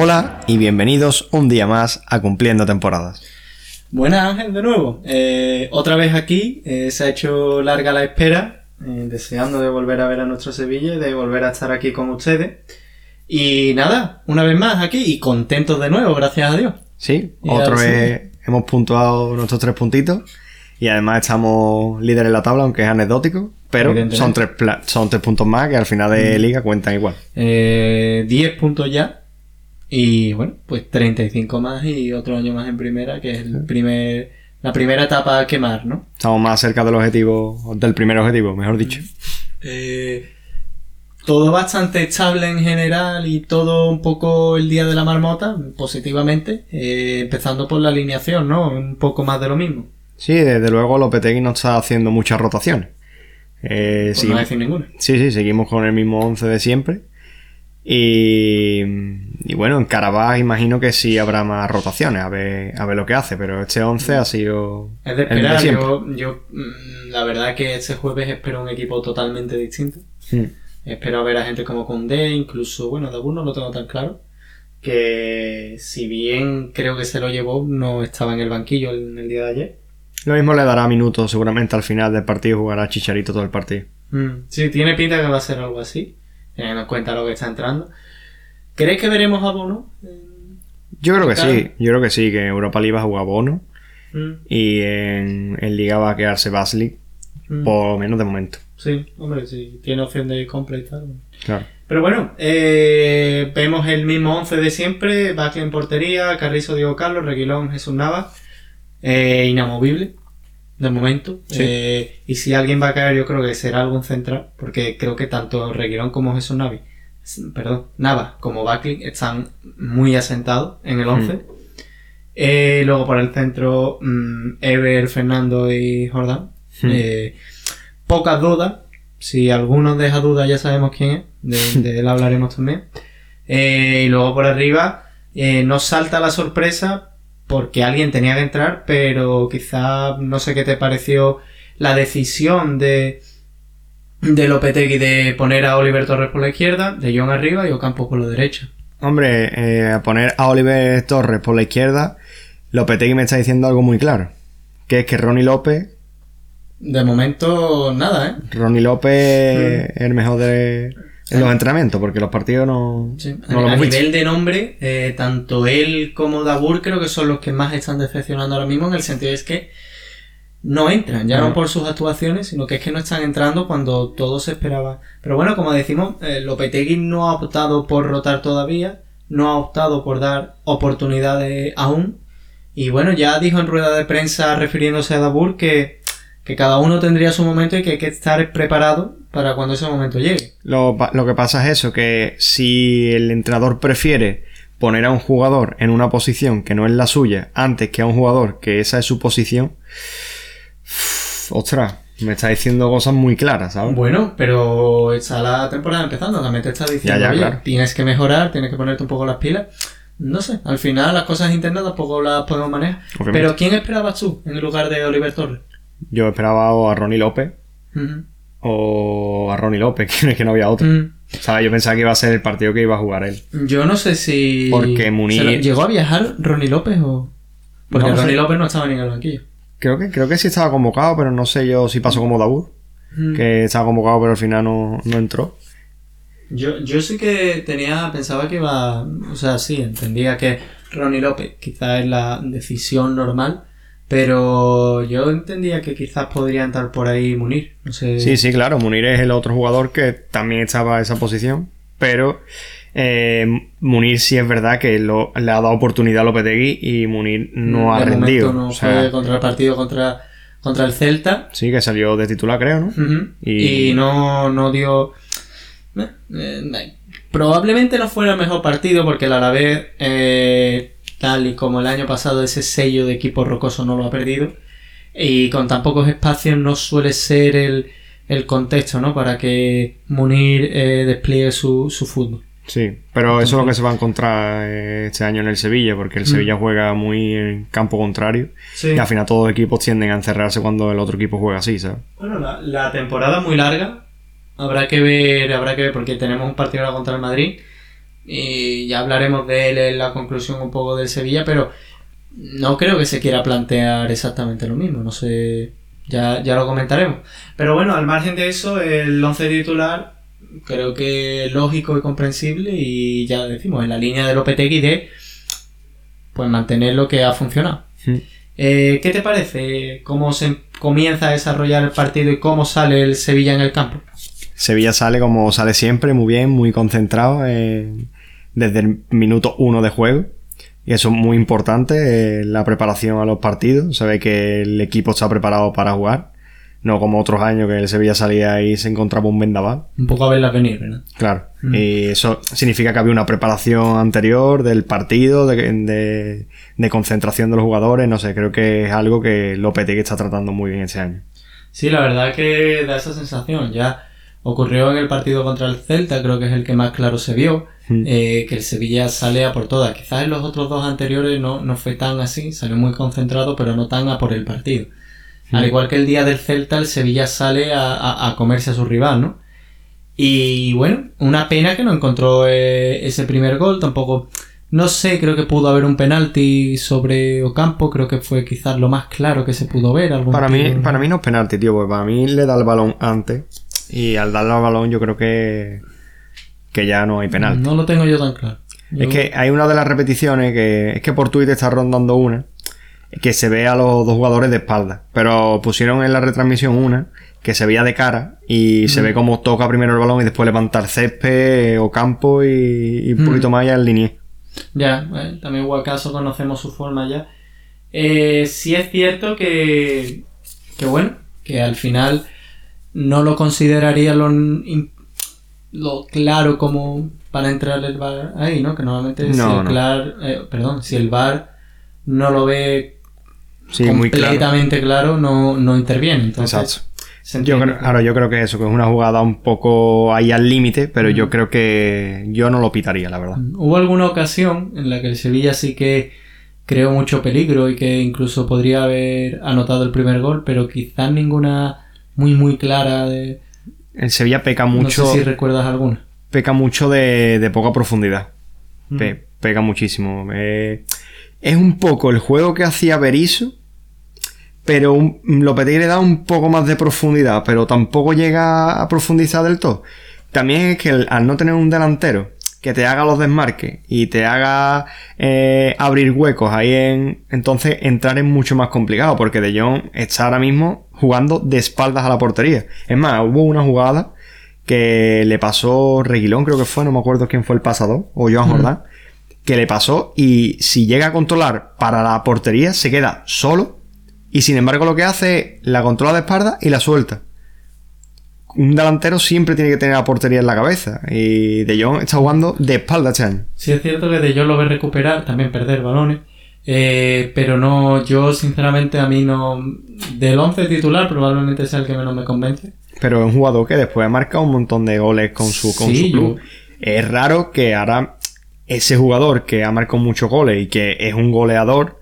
Hola y bienvenidos un día más a Cumpliendo Temporadas. Buenas Ángel, de nuevo. Eh, otra vez aquí, eh, se ha hecho larga la espera, eh, deseando de volver a ver a nuestro Sevilla y de volver a estar aquí con ustedes. Y nada, una vez más aquí y contentos de nuevo, gracias a Dios. Sí, Y otra sí. vez hemos puntuado nuestros tres puntitos y además estamos líderes en la tabla, aunque es anecdótico, pero son tres, son tres puntos más que al final de liga cuentan igual. Eh, 10 puntos ya. Y bueno, pues 35 más y otro año más en primera, que es el primer, la primera etapa a quemar, ¿no? Estamos más cerca del objetivo, del primer objetivo, mejor dicho. Eh, todo bastante estable en general y todo un poco el día de la marmota, positivamente. eh, empezando por la alineación, ¿no? Un poco más de lo mismo. Sí, desde luego Lopetegui no está haciendo muchas rotaciones. Eh, sí, no decir ninguna. sí, sí, seguimos con el mismo 11 de siempre. Y, y bueno, en Carabaj imagino que sí habrá más rotaciones, a ver, a ver lo que hace, pero este 11 ha sido Es de el de esperar. siempre. Yo, yo, mm, la verdad que este jueves espero un equipo totalmente distinto. Mm. Espero ver a gente como Condé, incluso, bueno, Dabur no lo tengo tan claro. Que si bien creo que se lo llevó, no estaba en el banquillo en el día de ayer. Lo mismo le dará minutos seguramente al final del partido, jugará Chicharito todo el partido. Mm, Sí, tiene pinta que va a ser algo así, teniendo en cuenta lo que está entrando. ¿Crees que veremos a Bono? Yo creo que sí, yo creo que sí, que en Europa League va a jugar Bono Mm, y en, en Liga va a quedarse Basli, mm. por lo menos de momento. Sí, hombre, sí, tiene opción de compra y tal. Claro. Pero bueno, eh, vemos el mismo 11 de siempre, Bacle en portería, Carrizo, Diego Carlos, Reguilón, Jesús Nava, eh, inamovible, de momento. Sí. Eh, y si alguien va a caer, yo creo que será algún central, porque creo que tanto Reguilón como Jesús Navi, perdón, Nava como Bacle están muy asentados en el 11. Eh, luego por el centro, mm, Ever, Fernando y Jordán. Hmm. Eh, pocas dudas. Si alguno deja dudas, ya sabemos quién es. De, de él hablaremos también. Eh, y luego por arriba, nos salta la sorpresa porque alguien tenía que entrar, pero quizá no sé qué te pareció la decisión de, de Lopetegui de poner a Oliver Torres por la izquierda, de John arriba y Ocampo por la derecha. Hombre, eh, a poner a Oliver Torres por la izquierda, Lopetegui me está diciendo algo muy claro. Que es que Ronnie López, De momento, nada, ¿eh? Ronnie López es el mejor de en los entrenamientos, porque los partidos no, Sí, no a, lo nivel de nombre, eh, tanto él como Dabur creo que son los que más están decepcionando ahora mismo en el sentido es que no entran, ya no No. por sus actuaciones, sino que es que no están entrando cuando todo se esperaba. Pero bueno, como decimos, eh, Lopetegui no ha optado por rotar todavía, no ha optado por dar oportunidades aún. Y bueno, ya dijo en rueda de prensa refiriéndose a Dabur que, que cada uno tendría su momento y que hay que estar preparado para cuando ese momento llegue. Lo, lo que pasa es eso, que si el entrenador prefiere poner a un jugador en una posición que no es la suya antes que a un jugador que esa es su posición, ostras, me está diciendo cosas muy claras, ¿sabes? Bueno, pero está la temporada empezando, también te está diciendo, Ya, ya, "Oye, claro. tienes que mejorar, tienes que ponerte un poco las pilas. No sé, al final las cosas internas tampoco las podemos manejar. Obviamente. Pero ¿quién esperabas tú en el lugar de Oliver Torres? Yo esperaba a Ronnie López. O a Ronnie López, que no había otro. Mm, O sea, yo pensaba que iba a ser el partido que iba a jugar él. Yo no sé si... Porque Munir- ¿Se lo- ¿Llegó a viajar Ronnie López o...? Porque No sé. Ronnie López no estaba ni en el banquillo. Creo que, creo que sí estaba convocado, pero no sé yo si pasó como Dabur, Mm. que estaba convocado pero al final no, no entró. Yo, yo sí que tenía, pensaba que iba, o sea, sí, entendía que Ronnie López quizás es la decisión normal, pero yo entendía que quizás podría entrar por ahí Munir, no sé. Sí, sí, claro, Munir es el otro jugador que también estaba en esa posición, pero eh, Munir sí es verdad que lo- le ha dado oportunidad a Lopetegui y Munir no ha De momento rendido. No O sea, fue contra el partido contra, contra el Celta. sí, que salió de titular, creo, ¿no? Y- Y, no, no dio. eh, eh, probablemente no fuera el mejor partido porque el Alavés, eh, tal y como el año pasado, ese sello de equipo rocoso no lo ha perdido. Y con tan pocos espacios no suele ser el, el contexto, ¿no? Para que Munir eh, despliegue su, su fútbol. Sí, pero eso es lo que se va a encontrar eh, este año en el Sevilla, porque el Sevilla juega muy en campo contrario Sí. y al final todos los equipos tienden a encerrarse cuando el otro equipo juega así, ¿sabes? Bueno, la, la temporada es muy larga. Habrá que ver, habrá que ver, porque tenemos un partido ahora contra el Madrid. Y ya hablaremos de él en la conclusión un poco del Sevilla, pero no creo que se quiera plantear exactamente lo mismo. No sé, ya, ya lo comentaremos. Pero bueno, al margen de eso, el 11 titular creo que lógico y comprensible. Y ya decimos, en la línea de Lopetegui de pues mantener lo que ha funcionado. Eh, ¿Qué te parece cómo se comienza a desarrollar el partido y cómo sale el Sevilla en el campo? Sevilla sale como sale siempre, muy bien, muy concentrado eh, desde el minuto uno de juego. Y eso es muy importante, eh, la preparación a los partidos. Se ve que el equipo está preparado para jugar. No como otros años que el Sevilla salía y se encontraba un vendaval. Un poco a verlas venir, ¿verdad? Claro. Mm. Y eso significa que había una preparación anterior del partido, de, de- de concentración de los jugadores. No sé, creo que es algo que Lopetegui está tratando muy bien este año. Sí, la verdad que da esa sensación. Ya ocurrió en el partido contra el Celta, creo que es el que más claro se vio, Mm. eh, que el Sevilla sale a por todas. Quizás en los otros dos anteriores no, no fue tan así, salió muy concentrado, pero no tan a por el partido. Al igual que el día del Celta, el Sevilla sale a, a- a comerse a su rival, ¿no? Y bueno, una pena que no encontró eh, ese primer gol, tampoco... No sé, creo que pudo haber un penalti sobre Ocampo, creo que fue quizás lo más claro que se pudo ver. algún Para mí, para mí no es penalti, tío, porque para mí le da el balón antes. Y al darle al balón yo creo que, que ya no hay penalti. No lo tengo yo tan claro. Es que hay una de las repeticiones que es que por Twitter está rondando una que se ve a los dos jugadores de espalda. Pero pusieron en la retransmisión una que se veía de cara y se ve como toca primero el balón y después levanta el césped o campo y, y un Mm. poquito más ya el linier. Ya, eh, también hubo acaso conocemos su forma ya. Eh, sí es cierto que, que bueno, que al final no lo consideraría lo, in- lo claro como para entrar el bar ahí, ¿no? Que normalmente si el no. clar- eh, perdón, si el bar no lo ve Sí, muy claro. completamente claro, no, no interviene. Entonces, Exacto. Yo creo, ahora yo creo que eso, que es una jugada un poco ahí al límite, pero yo creo que yo no lo pitaría, la verdad. Hubo alguna ocasión en la que el Sevilla sí que creó mucho peligro y que incluso podría haber anotado el primer gol, pero quizás ninguna muy muy clara de... El Sevilla peca No mucho, sé si recuerdas alguna. peca mucho de, de poca profundidad. Pe- pega muchísimo. Eh, es un poco el juego que hacía Berizzo, pero un, Lopetegui le da un poco más de profundidad, pero tampoco llega a profundizar del todo. También es que el- al no tener un delantero que te haga los desmarques y te haga eh, abrir huecos ahí en... Entonces entrar es mucho más complicado porque De Jong está ahora mismo jugando de espaldas a la portería. Es más, hubo una jugada que le pasó Reguilón, creo que fue, no me acuerdo quién fue el pasador, o Joan Jordán, que le pasó y si llega a controlar para la portería se queda solo y sin embargo lo que hace es la controla de espalda y la suelta. Un delantero siempre tiene que tener la portería en la cabeza y De Jong está jugando de espalda este año. Sí es cierto que de yo lo ve recuperar, también perder balones, eh, pero no, yo sinceramente a mí no... Del 11 titular probablemente sea el que menos me convence. Pero es un jugador que después ha marcado un montón de goles con su, con Sí, su club. Es raro que ahora ese jugador que ha marcado muchos goles y que es un goleador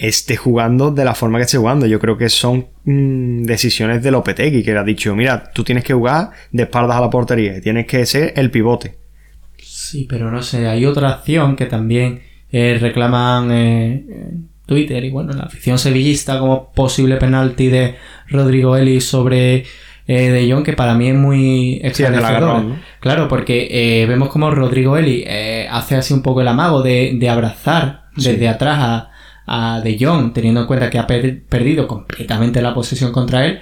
esté jugando de la forma que esté jugando. Yo creo que son mm, decisiones de Lopetegui, que le ha dicho, mira, tú tienes que jugar de espaldas a la portería y tienes que ser el pivote. Sí, pero no sé, hay otra acción que también eh, reclaman eh, en Twitter y bueno, la afición sevillista como posible penalti de Rodrigo Eli sobre eh, De Jong, que para mí es muy Sí, esclarecedora. agarrón, ¿no? Claro, porque vemos como Rodrigo Eli hace así un poco el amago de, de abrazar Sí. desde atrás a, a De Jong, teniendo en cuenta que ha per- perdido completamente la posesión contra él.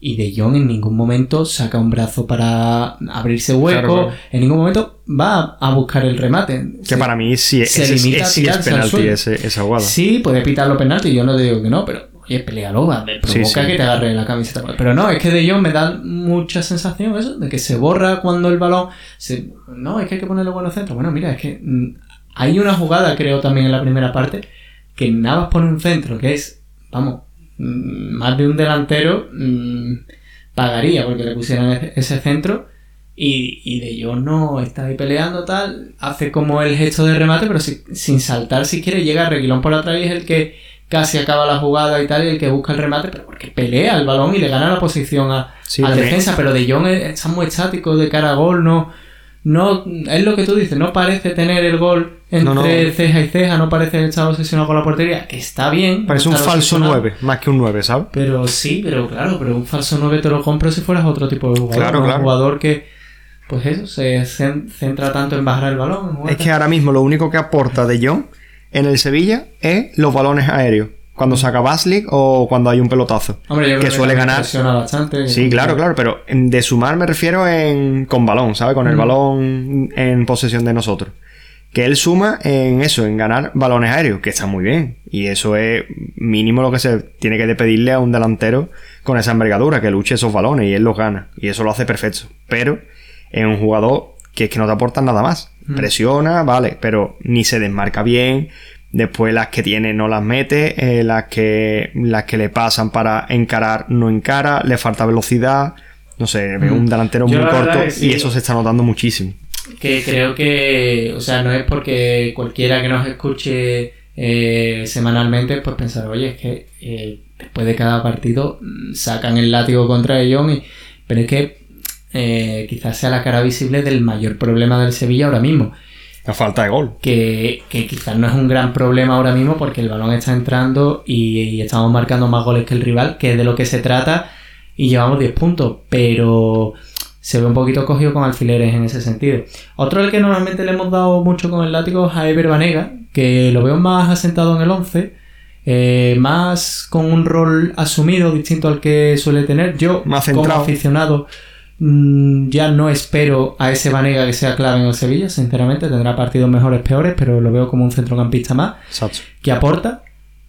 Y De Jong en ningún momento saca un brazo para abrirse hueco, Claro, claro. en ningún momento va a buscar el remate. Que Se- para mí sí, se ese- limita a sí es tirarse al penalti ese- esa jugada. Sí, puede pitarlo penalti, yo no te digo que no, pero oye, pelealo, va, Sí, provoca sí. que te agarre la camiseta. Pero no, es que de Jong me da mucha sensación eso, de que se borra cuando el balón se... No, es que hay que ponerlo bueno centro. Bueno, mira, es que mm, hay una jugada, creo, también en la primera parte, que Navas pone un centro que es, vamos, mm, más de un delantero mm, pagaría porque le pusieran ese- centro. Y, y de Jong no está ahí peleando tal, hace como el gesto de remate, pero si- sin saltar si quiere, llega a Reguilón por atrás y es el que casi acaba la jugada y tal, y el que busca el remate, pero porque pelea el balón y le gana la posición a, Sí, al defensa, pero de Jong es- está muy estático de cara a gol, no, no, es lo que tú dices, no parece tener el gol entre No, no. ceja y ceja, no parece estar obsesionado con la portería, que está bien. Parece un falso obsesionado, 9, más que un 9, ¿sabes? Pero sí, pero claro, pero un falso 9 te lo compro si fueras otro tipo de jugador. Claro, claro. Un jugador que, pues eso, se cen- centra tanto en bajar el balón. Es que ahora mismo lo único que aporta De Jong en el Sevilla es los balones aéreos. Cuando saca Baslik o cuando hay un pelotazo. Hombre, yo que creo suele también ganar. bastante. Sí, claro, claro, pero en- de sumar me refiero en con balón, ¿sabes? Con el Mm. balón en posesión de nosotros. Que él suma en eso, en ganar balones aéreos, que está muy bien. Y eso es mínimo lo que se tiene que pedirle a un delantero con esa envergadura, que luche esos balones y él los gana. Y eso lo hace perfecto. Pero es un jugador que es que no te aporta nada más. Mm. Presiona, vale, pero ni se desmarca bien. Después las que tiene no las mete, eh, las, que, las que le pasan para encarar no encara, le falta velocidad. No sé, veo un delantero Yo muy corto sí. y eso se está notando muchísimo. que creo que, o sea, no es porque cualquiera que nos escuche eh, semanalmente, pues pensar, oye, es que eh, después de cada partido mm, sacan el látigo contra ellos, y, pero es que eh, quizás sea la cara visible del mayor problema del Sevilla ahora mismo. La falta de gol. Que, que quizás no es un gran problema ahora mismo porque el balón está entrando y, y estamos marcando más goles que el rival, que es de lo que se trata, y llevamos 10 puntos, pero se ve un poquito cogido con alfileres en ese sentido. Otro al que normalmente le hemos dado mucho con el látigo es a Ever Banega, que lo veo más asentado en el 11, eh, más con un rol asumido distinto al que suele tener. Yo, Más como aficionado, mm, ya no espero a ese Banega que sea clave en el Sevilla, sinceramente, tendrá partidos mejores, peores, pero lo veo como un centrocampista más Exacto. que aporta,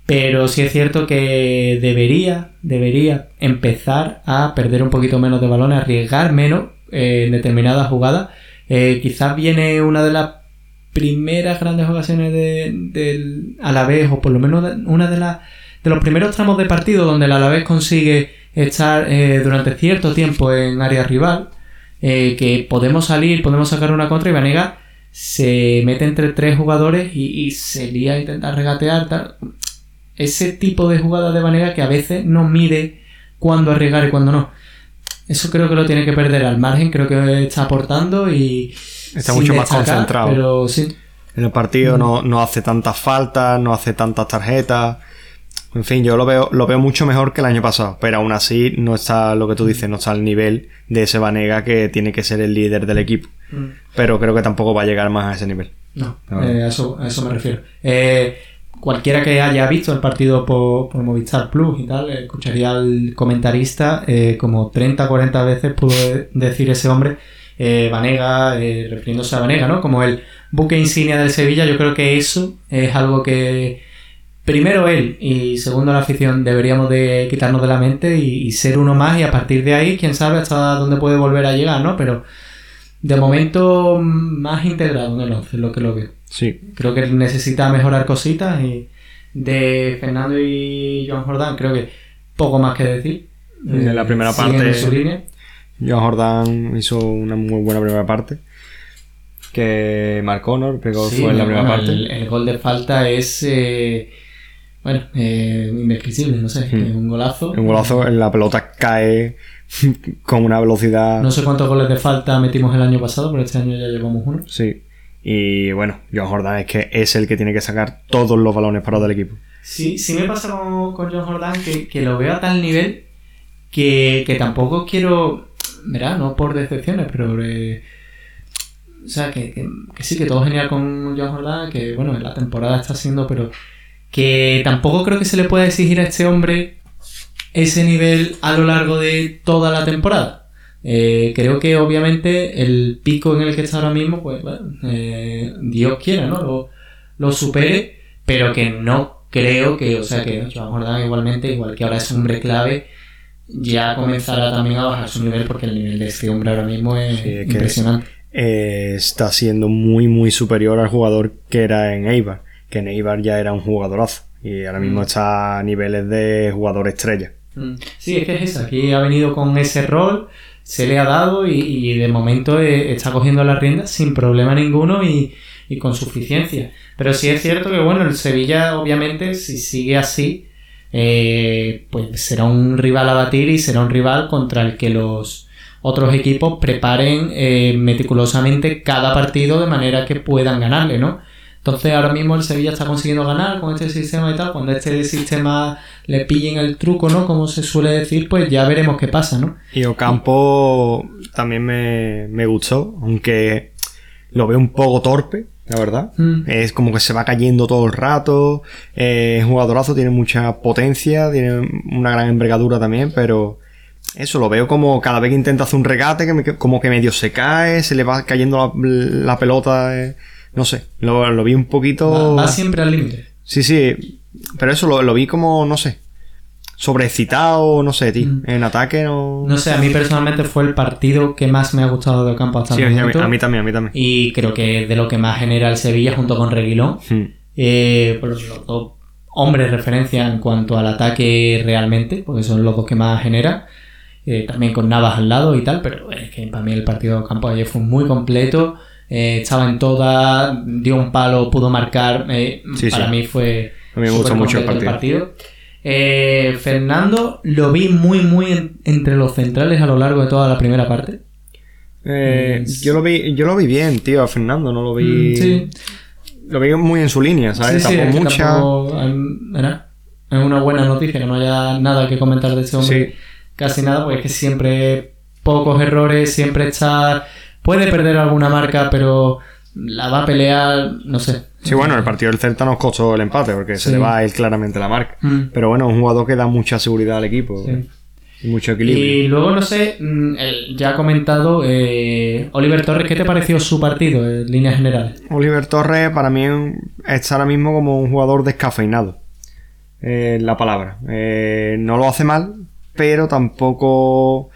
pero sí es cierto que debería, debería empezar a perder un poquito menos de balones, arriesgar menos eh, en determinadas jugadas. Eh, quizás viene una de las primeras grandes ocasiones de- del Alavés, o por lo menos de- una de las de los primeros tramos de partido donde el Alavés consigue estar eh, durante cierto tiempo en área rival, eh, que podemos salir, podemos sacar una contra y Vanega se mete entre tres jugadores y, y se lía a intentar regatear. tal. Ese tipo de jugada de Vanega que a veces no mide cuándo arriesgar y cuándo no. Eso creo que lo tiene que perder al margen, creo que está aportando y... Está mucho más concentrado. Pero sí, En el partido Mm. no, no hace tantas faltas, no hace tantas tarjetas. En fin, yo lo veo, lo veo mucho mejor que el año pasado. Pero aún así no está lo que tú dices, no está al nivel de ese Vanega que tiene que ser el líder del equipo. Mm. Pero creo que tampoco va a llegar más a ese nivel. No, eh, a, eso, a eso me refiero. Eh, cualquiera que haya visto el partido por, por Movistar Plus y tal, escucharía al comentarista eh, como 30 40 veces pudo de- decir ese hombre, eh, Vanega, eh, refiriéndose a Vanega, ¿no? Como el buque insignia del Sevilla, yo creo que eso es algo que primero él y segundo la afición deberíamos de quitarnos de la mente y, y ser uno más y a partir de ahí, quién sabe hasta dónde puede volver a llegar, ¿no? Pero de momento más integrado en el 11, es lo que lo veo. Sí. Creo que necesita mejorar cositas y de Fernando y Joan Jordán creo que poco más que decir. En la primera Siguen parte- en su línea. Joan Jordán hizo una muy buena primera parte. Que marcó, ¿no? Pegó Sí, fue en la primera bueno, parte. El, el gol de falta es. eh, bueno, eh, indescriptible, no sé, es un golazo. Un golazo, la pelota cae con una velocidad. No sé cuántos goles de falta metimos el año pasado, pero este año ya llevamos uno. Sí. Y bueno, Joan Jordán es que es el que tiene que sacar todos los balones parados del equipo. Sí, sí me pasa con, con John Jordan que, que lo veo a tal nivel que, que tampoco quiero, verá, no por decepciones, pero... eh, o sea, que, que- que sí, que todo genial con John Jordan, que bueno, la temporada está siendo, pero que tampoco creo que se le pueda exigir a este hombre ese nivel a lo largo de toda la temporada. Eh, creo que obviamente el pico en el que está ahora mismo, pues bueno, eh, Dios quiera, ¿no? Lo, lo supere, pero que no creo que, o sea, que Joan Jordán igualmente, igual que ahora es un hombre clave, ya comenzará también a bajar su nivel porque el nivel de este hombre ahora mismo es, Sí, es que- impresionante. eh, está siendo muy muy superior al jugador que era en Eibar, que en Eibar ya era un jugadorazo. Y ahora mismo está a niveles de jugador estrella. Mm. Sí, es que es eso. Aquí ha venido con ese rol, se le ha dado y, y de momento eh, está cogiendo las riendas sin problema ninguno y, y con suficiencia. Pero sí es cierto que, bueno, el Sevilla, obviamente, si sigue así, eh, pues será un rival a batir y será un rival contra el que los otros equipos preparen eh, meticulosamente cada partido de manera que puedan ganarle, ¿no? Entonces ahora mismo el Sevilla está consiguiendo ganar con este sistema y tal. Cuando este sistema le pillen el truco, ¿no? Como se suele decir, pues ya veremos qué pasa, ¿no? Y Ocampo también me, me gustó, aunque lo veo un poco torpe, la verdad. Mm. Es como que se va cayendo todo el rato. Eh, es jugadorazo, tiene mucha potencia, tiene una gran envergadura también, pero eso lo veo como cada vez que intenta hacer un regate, que me- como que medio se cae, se le va cayendo la, la pelota. eh, no sé, lo, lo vi un poquito. Va, va siempre al límite. Sí, sí, pero eso lo, lo vi como, no sé, sobreexcitado, no sé, tío. Mm. En ataque no. No sé, a mí personalmente fue el partido que más me ha gustado de Ocampo hasta Sí, el a mí, a mí también, a mí también. Y creo que de lo que más genera el Sevilla junto con Reguilón. Hmm. Eh, pues los dos hombres referencia en cuanto al ataque realmente, porque son los dos que más generan. Eh, también con Navas al lado y tal, pero es que para mí el partido de campo ayer fue muy completo. Eh, estaba en toda, dio un palo, pudo marcar. eh, Sí, para sí. mí fue. A mí me gustó súper mucho el completo Eh, Fernando lo vi muy, muy en- entre los centrales a lo largo de toda la primera parte. Eh, Mm. yo lo vi, yo lo vi bien, tío, a Fernando, no lo vi. Mm, sí, Lo vi muy en su línea, ¿sabes? Tampoco es mucha. tampoco, em, ¿verdad? Es una buena noticia que no haya nada que comentar de este hombre. Casi nada, porque es que siempre pocos errores, siempre está. Puede perder alguna marca, pero la va a pelear, no sé. Sí, bueno, el partido del Celta nos costó el empate porque se le va a él claramente la marca. Mm, Pero bueno, es un jugador que da mucha seguridad al equipo sí. y mucho equilibrio. Y luego, no sé, mm, ya ha comentado eh, Oliver Torres, ¿qué te pareció su partido en líneas generales? Oliver Torres para mí está ahora mismo como un jugador descafeinado. Eh, la palabra. Eh, no lo hace mal, pero tampoco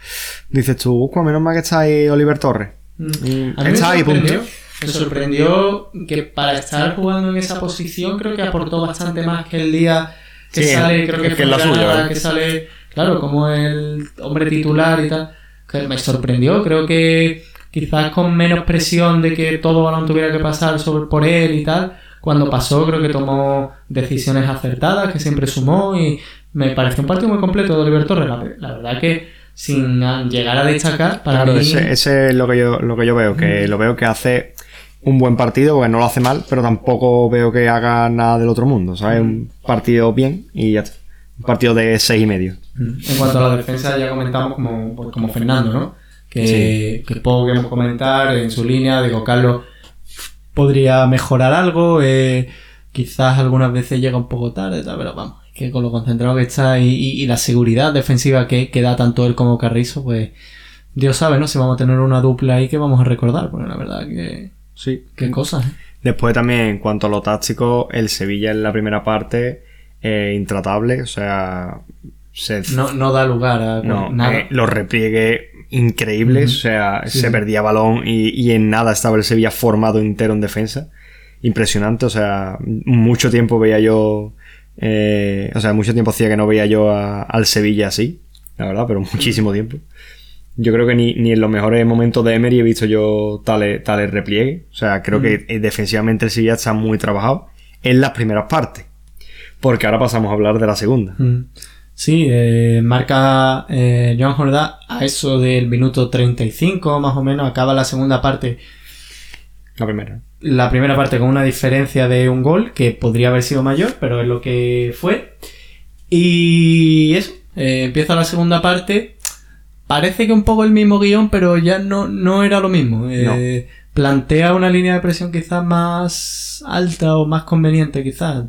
dices tú, "Usco, menos mal que está ahí Oliver Torres. Mm. A mí me está ahí, sorprendió, punto. me sorprendió que para estar jugando en esa posición creo que aportó bastante más que el día que Sí, sale, creo que, que la suya, ¿verdad? que sale, claro, como el hombre titular y tal, que me sorprendió, creo que quizás con menos presión de que todo balón tuviera que pasar sobre por él y tal, cuando pasó creo que tomó decisiones acertadas, que siempre sumó y me pareció un partido muy completo de Oliver Torres, la, la verdad que sin llegar a destacar, para Claro, mí... ese, ese es lo que yo, lo que yo veo, que lo veo que hace un buen partido, porque no lo hace mal, pero tampoco veo que haga nada del otro mundo, ¿sabes? Un partido bien y ya está. Un partido de seis y medio. En cuanto a la defensa, ya comentamos como, pues, como Fernando, ¿no? Que, que poco queremos comentar en su línea. Digo, Carlos podría mejorar algo. eh, quizás algunas veces llega un poco tarde, tal, pero vamos, que con lo concentrado que está y, y- y la seguridad defensiva que, que da tanto él como Carrizo, pues Dios sabe, ¿no? Si vamos a tener una dupla ahí que vamos a recordar, porque la verdad que. Sí. Qué cosas, ¿eh? Después también, en cuanto a lo táctico, el Sevilla en la primera parte, eh, intratable, o sea, se, No, no da lugar a no, nada. eh, los repliegues increíbles, o sea, Sí, se sí. perdía balón y, y en nada estaba el Sevilla formado entero en defensa. Impresionante, o sea, mucho tiempo veía yo, eh, o sea, mucho tiempo hacía que no veía yo a- al Sevilla así, la verdad, pero muchísimo tiempo. Yo creo que ni, ni en los mejores momentos de Emery he visto yo tales, tales repliegues. O sea, creo que eh, defensivamente el Sevilla está muy trabajado en las primeras partes. Porque ahora pasamos a hablar de la segunda. Mm. Sí, eh, marca eh, Joan Jordá a eso del minuto 35 más o menos, acaba la segunda parte, La primera. La primera parte con una diferencia de un gol que podría haber sido mayor, pero es lo que fue. Y eso, eh, empieza la segunda parte, parece que un poco el mismo guion, pero ya no, no era lo mismo. Eh, Plantea una línea de presión quizás más alta o más conveniente quizás,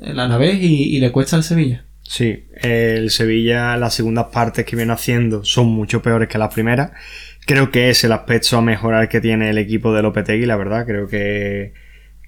el Alavés y, y le cuesta al Sevilla. Sí, el Sevilla, las segundas partes que viene haciendo son mucho peores que las primeras. Creo que es el aspecto a mejorar que tiene el equipo de Lopetegui, la verdad. Creo que,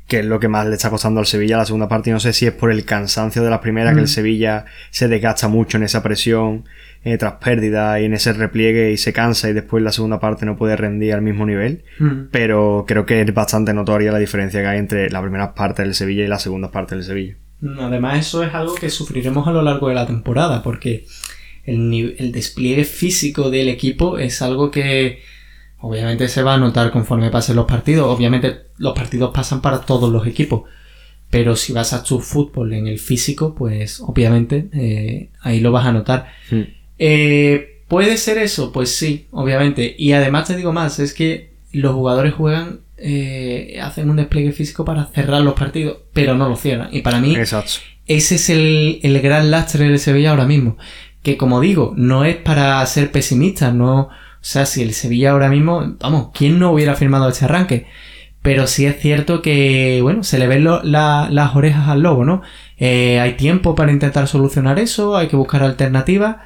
que es lo que más le está costando al Sevilla la segunda parte. Y no sé si es por el cansancio de las primeras, que Mm. el Sevilla se desgasta mucho en esa presión eh, tras pérdida y en ese repliegue y se cansa y después la segunda parte no puede rendir al mismo nivel. Mm. Pero creo que es bastante notoria la diferencia que hay entre las primeras partes del Sevilla y las segundas partes del Sevilla. Además, eso es algo que sufriremos a lo largo de la temporada, porque el, el despliegue físico del equipo es algo que obviamente se va a notar conforme pasen los partidos. Obviamente los partidos pasan para todos los equipos. Pero si vas a tu fútbol en el físico, pues obviamente eh, ahí lo vas a notar. Hmm. Eh, ¿Puede ser eso? Pues sí, obviamente. Y además te digo más, es que los jugadores juegan, eh, hacen un despliegue físico para cerrar los partidos, pero no lo cierran. Y para mí, Exacto. ese es el, el gran lastre del Sevilla ahora mismo. Que como digo, no es para ser pesimista, no. O sea, si el Sevilla ahora mismo, vamos, ¿quién no hubiera firmado este arranque? Pero sí es cierto que, bueno, se le ven las orejas al lobo, ¿no? Eh, hay tiempo para intentar solucionar eso, hay que buscar alternativas,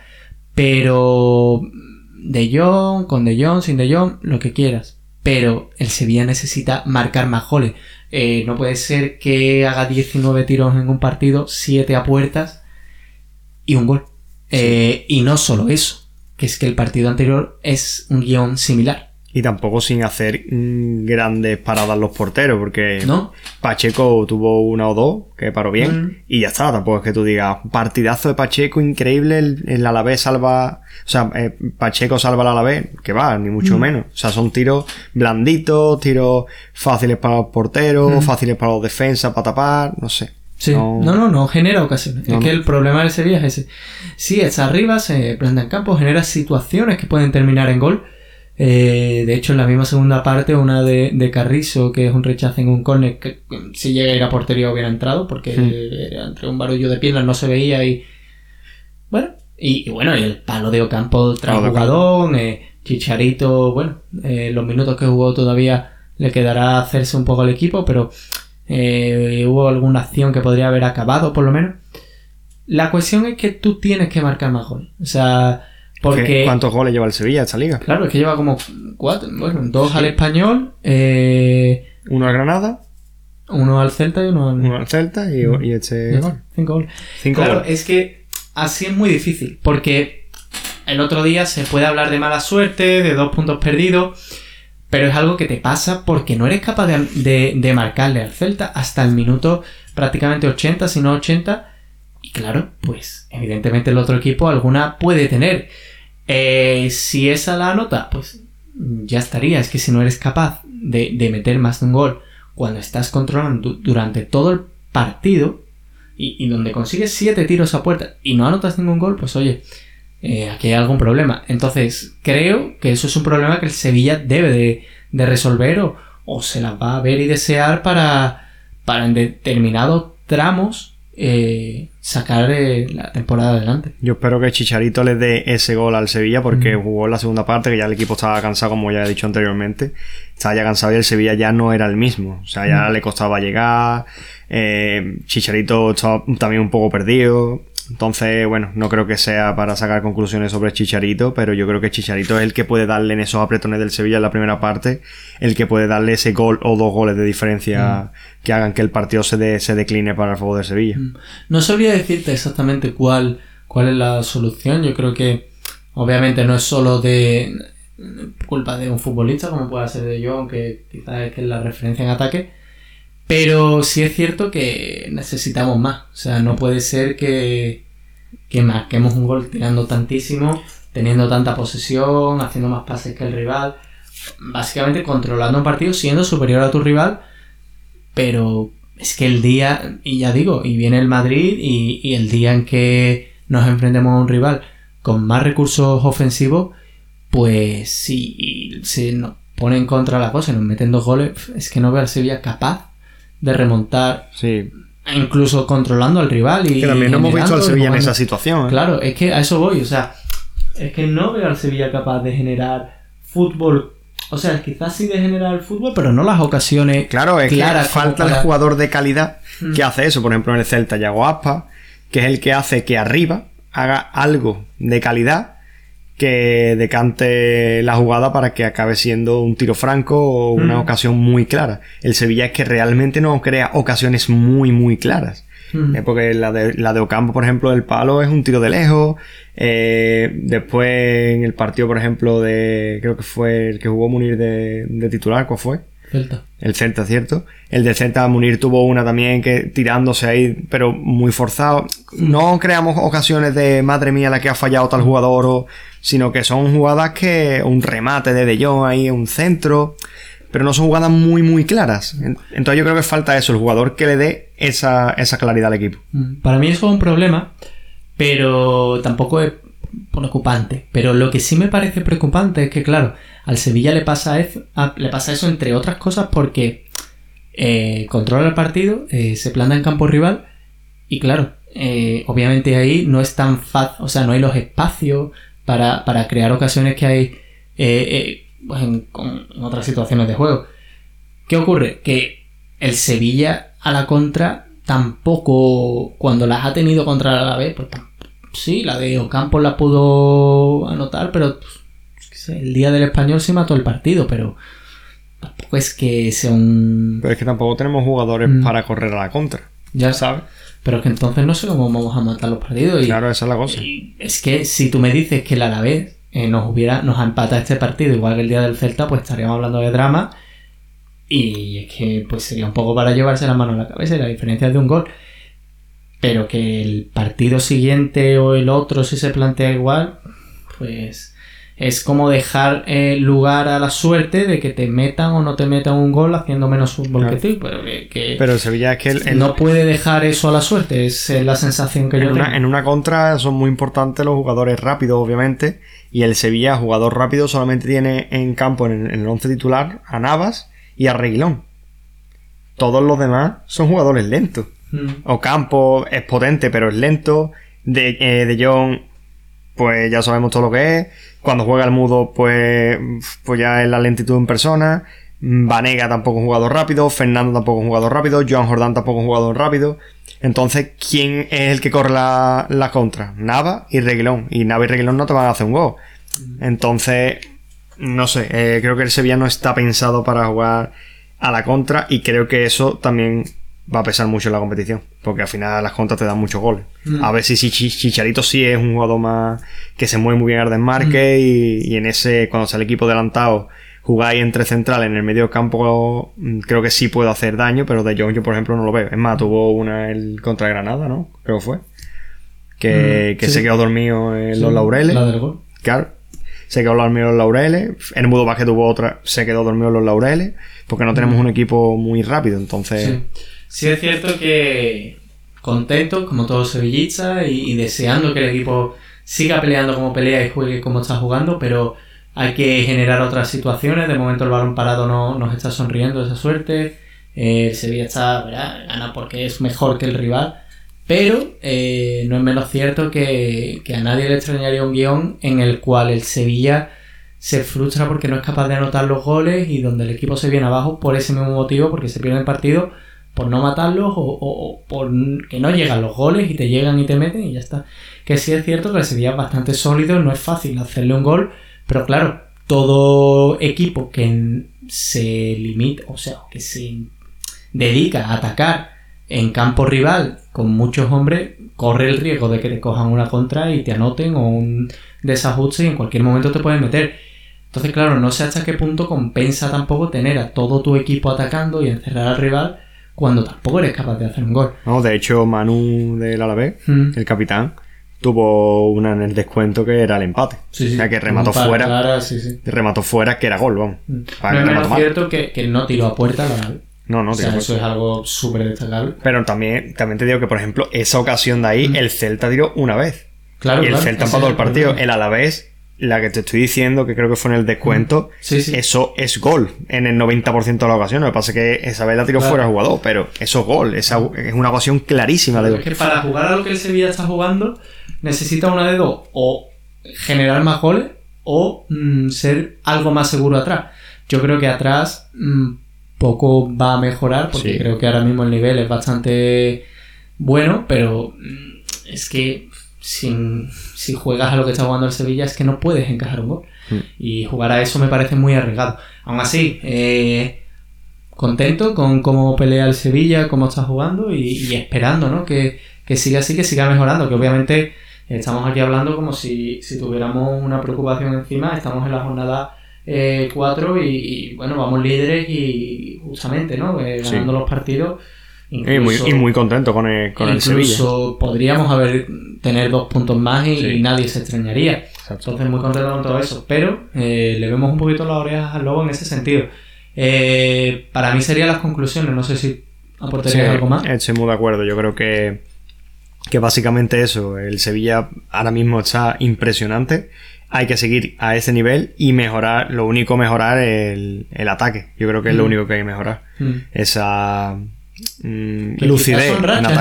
pero de Jong, con de Jong, sin de Jong, lo que quieras. Pero el Sevilla necesita marcar más goles. Eh, no puede ser que haga 19 tiros en un partido, 7 a puertas y un gol. Eh, y no solo eso, que es que el partido anterior es un guion similar. Y tampoco sin hacer mm, grandes paradas los porteros, porque ¿No? Pacheco tuvo una o dos que paró bien Mm. y ya está. Tampoco es que tú digas partidazo de Pacheco increíble, el, el Alavés salva, o sea, eh, Pacheco salva al Alavés, que va, ni mucho Mm. menos. O sea, son tiros blanditos, tiros fáciles para los porteros, Mm. fáciles para los defensas, para tapar, no sé. Sí, no, no, no, genera ocasiones. No, es que no. el problema del Sevilla es ese. Sí, está arriba, se planta en campo, genera situaciones que pueden terminar en gol. Eh, de hecho, en la misma segunda parte, una de, de Carrizo, que es un rechazo en un córner, que si llega a ir a portería hubiera entrado, porque era entre un barullo de piernas no se veía y. Bueno, y, y bueno, y el palo de Ocampo tras de jugadón, eh, Chicharito, bueno, eh, los minutos que jugó todavía le quedará hacerse un poco al equipo, pero eh, hubo alguna acción que podría haber acabado, por lo menos. La cuestión es que tú tienes que marcar más goles. O sea, porque. ¿Qué- ¿Cuántos goles lleva el Sevilla esta liga? Claro, es que lleva como cuatro, bueno, dos al español, eh, Uno al Granada, uno al Celta y uno al. uno al Celta y, y este gol. Cinco goles. Cinco Claro, goles. es que así es muy difícil, porque el otro día se puede hablar de mala suerte, de dos puntos perdidos, pero es algo que te pasa porque no eres capaz de, de- marcarle al Celta hasta el minuto prácticamente 80, si no 80, y claro, pues evidentemente el otro equipo alguna puede tener. Eh, si esa la nota, pues ya estaría. Es que si no eres capaz de, de meter más de un gol cuando estás controlando du- durante todo el partido y, y donde consigues siete tiros a puerta y no anotas ningún gol, pues oye, eh, aquí hay algún problema. Entonces, creo que eso es un problema que el Sevilla debe de, de resolver o, o se las va a ver y desear para, para en determinados tramos eh, sacar eh, la temporada adelante. Yo espero que Chicharito le dé ese gol al Sevilla porque Mm. jugó en la segunda parte, que ya el equipo estaba cansado, como ya he dicho anteriormente. Estaba ya cansado y el Sevilla ya no era el mismo. O sea, ya Mm. le costaba llegar. Chicharito estaba también un poco perdido. Entonces, bueno, no creo que sea para sacar conclusiones sobre Chicharito, pero yo creo que Chicharito es el que puede darle en esos apretones del Sevilla en la primera parte, el que puede darle ese gol o dos goles de diferencia que hagan que el partido se, de- se decline para el favor del Sevilla. No sabría decirte exactamente cuál, cuál es la solución. Yo creo que obviamente no es solo de culpa de un futbolista como pueda ser de yo, aunque quizás es que es la referencia en ataque. Pero sí es cierto que necesitamos más. O sea, no puede ser que, que marquemos un gol tirando tantísimo, teniendo tanta posesión, haciendo más pases que el rival. Básicamente controlando un partido, siendo superior a tu rival. Pero es que el día, y ya digo, y viene el Madrid y, y el día en que nos enfrentemos a un rival con más recursos ofensivos, pues si se nos pone en contra la cosa y nos meten dos goles, es que no veo al Sevilla capaz de remontar, Sí, incluso controlando al rival y que también no hemos visto al Sevilla en esa situación. ¿eh? Claro, es que a eso voy, o sea, es que no veo al Sevilla capaz de generar fútbol, o sea, quizás sí de generar el fútbol, pero no las ocasiones Claro, es claras que falta el jugador de calidad Mm. que hace eso. Por ejemplo, en el Celta, Yago Aspa, que es el que hace que arriba haga algo de calidad que decante la jugada para que acabe siendo un tiro franco o una Mm. ocasión muy clara. El Sevilla es que realmente no crea ocasiones muy, muy claras. Mm. Eh, porque la de, la de Ocampo, por ejemplo, el palo es un tiro de lejos. Eh, después en el partido, por ejemplo, de. Creo que fue el que jugó Munir de, de titular, ¿cuál fue? Celta. El Celta, ¿cierto? El del Celta Munir tuvo una también que tirándose ahí, pero muy forzado. No creamos ocasiones de madre mía la que ha fallado tal jugador, o, sino que son jugadas que un remate de De Jong ahí, un centro, pero no son jugadas muy, muy claras. Entonces yo creo que falta eso, el jugador que le dé esa, esa claridad al equipo. Mm, Para mí eso es un problema, pero tampoco es preocupante. Pero lo que sí me parece preocupante es que, claro, al Sevilla le pasa eso, le pasa eso entre otras cosas porque eh, controla el partido, eh, se planta en campo rival y, claro, eh, obviamente ahí no es tan fácil, o sea, no hay los espacios para, para crear ocasiones que hay pues en, con- otras situaciones de juego. ¿Qué ocurre? Que el Sevilla a la contra tampoco, cuando las ha tenido contra la Alavés, pues tam- sí, la de Ocampo la pudo anotar, pero pues, el día del español se mató el partido, pero tampoco es que sea un... Pero es que tampoco tenemos jugadores Mm. para correr a la contra, Ya ¿sabes? Pero es que entonces no sé cómo vamos a matar los partidos. Y, Claro, esa es la cosa. y es que si tú me dices que el Alavés eh, nos hubiera nos empata este partido igual que el día del Celta, pues estaríamos hablando de drama. Y es que pues sería un poco para llevarse la mano a la cabeza y la diferencia es de un gol. Pero que el partido siguiente o el otro, si se plantea igual, pues es como dejar eh, lugar a la suerte de que te metan o no te metan un gol haciendo menos fútbol Claro. que tú. Pero que, que Pero el Sevilla es que el, el- no puede dejar eso a la suerte, es eh, la sensación que en, yo una, tengo. en una contra son muy importantes los jugadores rápidos, obviamente. Y el Sevilla, jugador rápido, solamente tiene en campo, en, en el 11 titular, a Navas y a Reguilón. Todos los demás son jugadores lentos. Mm. Ocampo es potente, pero es lento. De, eh, de pues ya sabemos todo lo que es. Cuando juega el mudo, pues, pues ya es la lentitud en persona. Vanega tampoco es un jugador rápido. Fernando tampoco es un jugador rápido. Joan Jordán tampoco es un jugador rápido. Entonces, ¿quién es el que corre la, la contra? Nava y Reguilón. Y Nava y Reguilón no te van a hacer un gol. Entonces, no sé, eh, creo que el Sevilla no está pensado para jugar a la contra y creo que eso también va a pesar mucho en la competición, porque al final las contras te dan muchos goles. Mm. A ver si, si Chi- Chicharito sí es un jugador más que se mueve muy bien al desmarque y, y en ese, cuando sale el equipo adelantado, jugáis entre centrales en el medio campo, mm, creo que sí puede hacer daño, pero de Jong yo, por ejemplo, no lo veo. Es más, tuvo una el contra Granada, ¿no? Creo que fue. Que, Mm, que sí. se quedó dormido en Sí, los laureles. La del gol. Claro. Se quedó dormido en los laureles. El Mudo Vázquez tuvo otra. Se quedó dormido en los laureles. Porque no tenemos un equipo muy rápido. Entonces. Sí. Sí es cierto que contento, como todos sevillistas, y, y deseando que el equipo siga peleando como pelea y juegue como está jugando, pero hay que generar otras situaciones. De momento el balón parado no nos está sonriendo esa suerte. Eh, el Sevilla está, ¿verdad? gana porque es mejor que el rival. Pero eh, no es menos cierto que, que a nadie le extrañaría un guion en el cual el Sevilla se frustra porque no es capaz de anotar los goles y donde el equipo se viene abajo por ese mismo motivo, porque se pierde el partido por no matarlos o, o- por que no llegan los goles y te llegan y te meten y ya está. Que sí es cierto que el es bastante sólido, no es fácil hacerle un gol, pero claro, todo equipo que se limita, o sea, que se dedica a atacar en campo rival con muchos hombres, corre el riesgo de que te cojan una contra y te anoten o un desajuste y en cualquier momento te pueden meter. Entonces, claro, no sé hasta qué punto compensa tampoco tener a todo tu equipo atacando y encerrar al rival cuando tampoco eres capaz de hacer un gol. No, de hecho, Manu del Alavés, Mm. el capitán, tuvo una en el descuento que era el empate. Sí, sí. O sea, que remató par fuera. claras, sí, sí. Remató fuera que era gol, vamos. Mm. Para no es cierto que, que no tiró a puerta la. No, no, o sea, tío, eso es algo súper destacable. Pero también, también te digo que, por ejemplo, esa ocasión de ahí, Mm. el Celta tiró una vez. Claro, y el claro, Celta empató el partido. El Alavés, la que te estoy diciendo, que creo que fue en el descuento, Sí, sí. eso es gol en el 90% de las ocasiones. Lo que pasa es que esa vez la tiró Claro. fuera jugador, pero eso es gol. Esa es una ocasión clarísima de Es que para jugar a lo que el Sevilla está jugando, necesita una de dos. O generar más goles o mm, ser algo más seguro atrás. Yo creo que atrás mm, poco va a mejorar porque Sí. creo que ahora mismo el nivel es bastante bueno, pero mm, es que sin- si juegas a lo que está jugando el Sevilla es que no puedes encajar un gol. Mm. Y jugar a eso me parece muy arriesgado. Aún así, eh, contento con cómo pelea el Sevilla, cómo está jugando y, y esperando, ¿no? Que, que siga así, que siga mejorando. Que obviamente estamos aquí hablando como si, si tuviéramos una preocupación encima. Estamos en la jornada 4 y, bueno, vamos líderes y justamente, ¿no? Eh, ganando los partidos. Incluso, y, muy, contento con el, con el Sevilla. Incluso podríamos haber tener dos puntos más y, nadie se extrañaría. Entonces muy contento con todo eso. Pero eh, le vemos un poquito las orejas al lobo en ese sentido. Eh, para mí serían las conclusiones. No sé si aportarías algo más. Estoy muy de acuerdo. Yo creo que, que básicamente eso. El Sevilla ahora mismo está impresionante hay que seguir a ese nivel y mejorar, lo único mejorar el, el ataque. Yo creo que es lo mm. único que hay que mejorar. Mm. Esa mm, lucidez.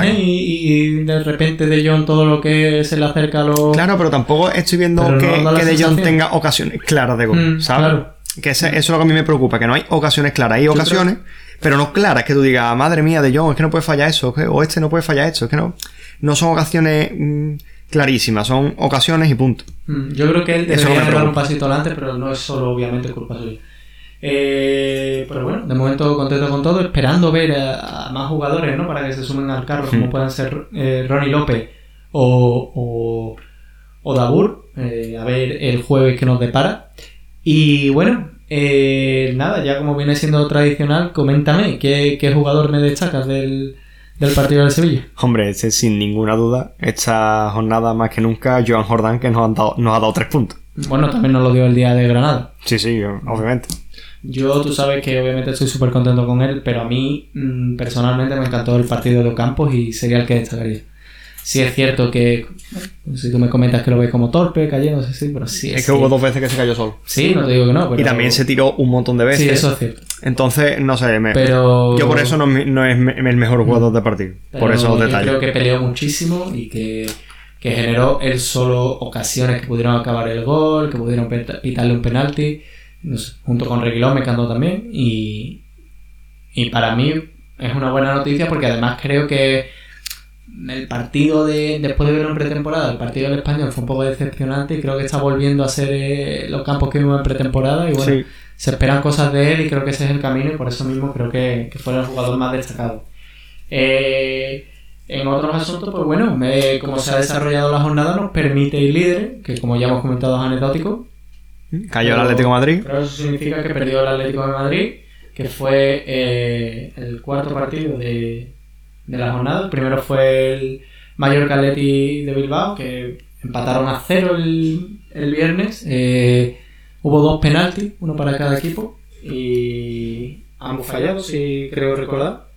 ¿eh? y, de repente De Jong todo lo que se le acerca a los. Claro, pero tampoco estoy viendo que, que De Jong tenga ocasiones claras de gol, ¿sabes? Que eso es lo que a mí me preocupa, que no hay ocasiones claras. Hay ocasiones, pero no claras, que tú digas, madre mía, De Jong, es que no puede fallar eso, o este no puede fallar esto, es que no, no son ocasiones clarísimas, son ocasiones y punto. Mm, yo creo que él debería dar un pasito adelante, pero no es solo obviamente culpa suya. Eh, pero bueno, de momento contento con todo, esperando ver a, más jugadores, ¿no? Para que se sumen al carro, como puedan ser eh, Ronnie López o, o, o Dabur, eh, a ver el jueves que nos depara. Y bueno, eh, nada, ya como viene siendo tradicional, coméntame qué, qué jugador me destacas del, del partido del Sevilla? Hombre, sin ninguna duda, esta jornada más que nunca, Joan Jordán que nos, nos ha dado tres puntos. Bueno, también nos lo dio el día de Granada. Sí, sí, obviamente. Yo, tú sabes que obviamente estoy súper contento con él, pero a mí mm, personalmente me encantó el partido de Ocampos y sería el que destacaría. Sí es cierto que, si tú me comentas que lo ves como torpe, cayendo, sí, pero sí es, que hubo dos veces que se cayó solo. Sí, no te digo que no. Y también se tiró un montón de veces. Sí, eso es cierto. Entonces, no sé, me... pero... yo por eso no, es el mejor jugador de partido. por esos detalles. Creo que peleó muchísimo y que, que generó él solo ocasiones que pudieron acabar el gol, que pudieron pitarle un penalti, junto con Reguilón me encantó también. Y, y para mí es una buena noticia porque además creo que el partido de después de verlo en pretemporada, el partido del español fue un poco decepcionante y creo que está volviendo a ser eh, los campos que vimos en pretemporada y bueno, se esperan cosas de él y creo que ese es el camino y por eso mismo creo que, que fue el jugador más destacado. Eh, en otros asuntos, pues bueno, como se ha desarrollado la jornada nos permite ir líder, que como ya hemos comentado es anecdótico. Cayó el Atlético de Madrid. Pero eso significa que perdió el Atlético de Madrid, que fue eh, el cuarto partido de, de la jornada. El primero fue el Mallorca Atleti de Bilbao, que empataron a cero el, el viernes. Eh, hubo dos penaltis, uno para cada equipo, y ambos fallados, si creo recordar.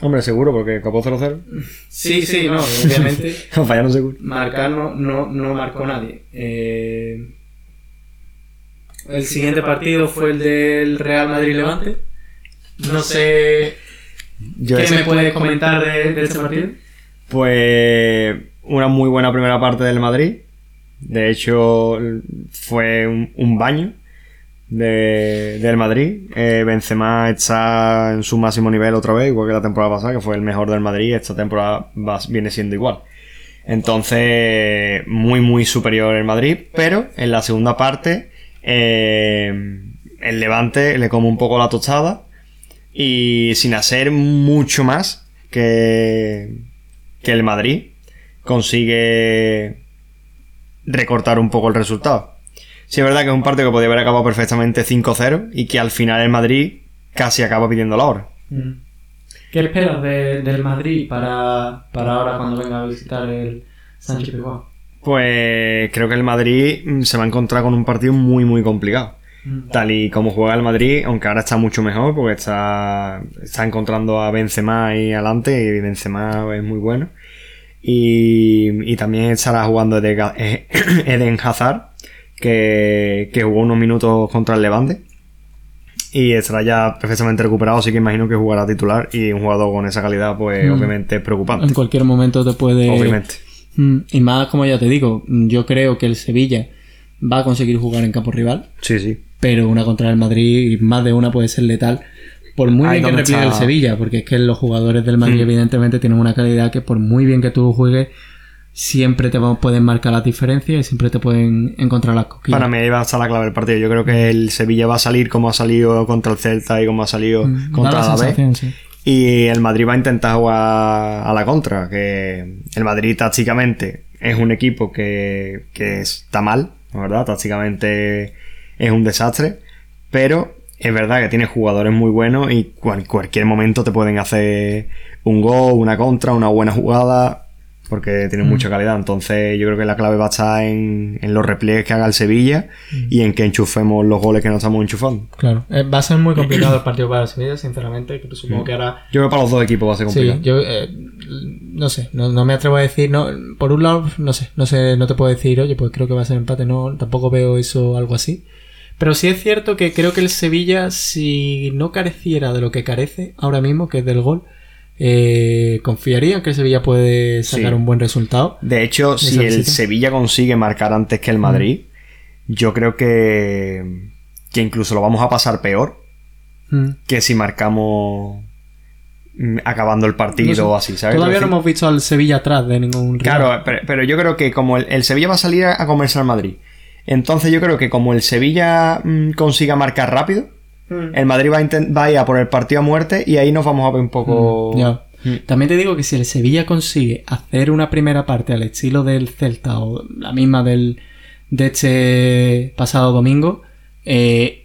Hombre, seguro, porque acabó 0-0. Sí, sí, no, obviamente. fallaron seguro. Marcar no, no, marcó nadie. Eh, el siguiente partido fue el del Real Madrid-Levante. No sé ¿Qué me puedes comentar de, de este partido? Pues una muy buena primera parte del Madrid. De hecho, fue un, baño del Madrid. Eh, Benzema está en su máximo nivel otra vez, igual que la temporada pasada, que fue el mejor del Madrid. Esta temporada viene siendo igual. Entonces, muy, muy superior el Madrid. Pero en la segunda parte, eh, el Levante le come un poco la tostada y sin hacer mucho más que, que el Madrid consigue recortar un poco el resultado. Sí, es verdad que es un partido que podría haber acabado perfectamente 5-0 y que al final el Madrid casi acaba pidiendo la hora. Mm. ¿Qué esperas del Madrid para, para ahora cuando venga a visitar el Sánchez Pizjuán? Pues creo que el Madrid se va a encontrar con un partido muy muy complicado. Mm. Tal y como juega el Madrid, aunque ahora está mucho mejor porque está, está encontrando a Benzema ahí adelante y Benzema es muy bueno. Y, también estará jugando Eden Hazard, que, que jugó unos minutos contra el Levante. Y estará ya perfectamente recuperado, así que imagino que jugará titular. Y un jugador con esa calidad, pues mm. obviamente es preocupante. En cualquier momento te puede. Obviamente. Mm. Y más, como ya te digo, yo creo que el Sevilla va a conseguir jugar en campo rival. Sí, sí pero una contra el Madrid y más de una puede ser letal. Por muy bien que repliegue el Sevilla, porque es que los jugadores del Madrid, hmm. evidentemente, tienen una calidad que, por muy bien que tú juegues, siempre te pueden marcar las diferencias y siempre te pueden encontrar las coquillas. Para mí ahí va a estar la clave del partido. Yo creo que el Sevilla va a salir como ha salido contra el Celta y como ha salido hmm. contra la, B. Y el Madrid va a intentar jugar a la contra. Que el Madrid tácticamente es un equipo que, que está mal, ¿verdad? Tácticamente es un desastre. pero es verdad que tiene jugadores muy buenos y en cualquier momento te pueden hacer un gol, una contra, una buena jugada, porque tiene Mm. mucha calidad. Entonces yo creo que la clave va a estar en, en los repliegues que haga el Sevilla Mm. y en que enchufemos los goles que no estamos enchufando. Claro. Eh, va a ser muy complicado el partido para el Sevilla, sinceramente. Supongo que ahora Yo creo que para los dos equipos va a ser Sí, complicado. yo eh, no sé, no, no me atrevo a decir, no, por un lado, no sé, no sé, no te puedo decir, oye, pues creo que va a ser empate, no, tampoco veo eso algo así. Pero sí es cierto que creo que el Sevilla, si no careciera de lo que carece ahora mismo, que es del gol, eh, confiaría en que el Sevilla puede sacar Sí. un buen resultado. De hecho, si el. Sevilla consigue marcar antes que el Madrid, yo creo que, que incluso lo vamos a pasar peor Mm. que si marcamos mm, acabando el partido No sé. o así, ¿sabes? Todavía no hemos visto al Sevilla atrás de ningún rival. Claro, pero, pero yo creo que como el, el Sevilla va a salir a, a comerse al Madrid, entonces yo creo que como el Sevilla mm, consiga marcar rápido, Mm. el Madrid va a, inten- va a ir a por el partido a muerte y ahí nos vamos a ver un poco... Mm, ya. Mm. También te digo que si el Sevilla consigue hacer una primera parte al estilo del Celta o la misma del, de este pasado domingo, eh,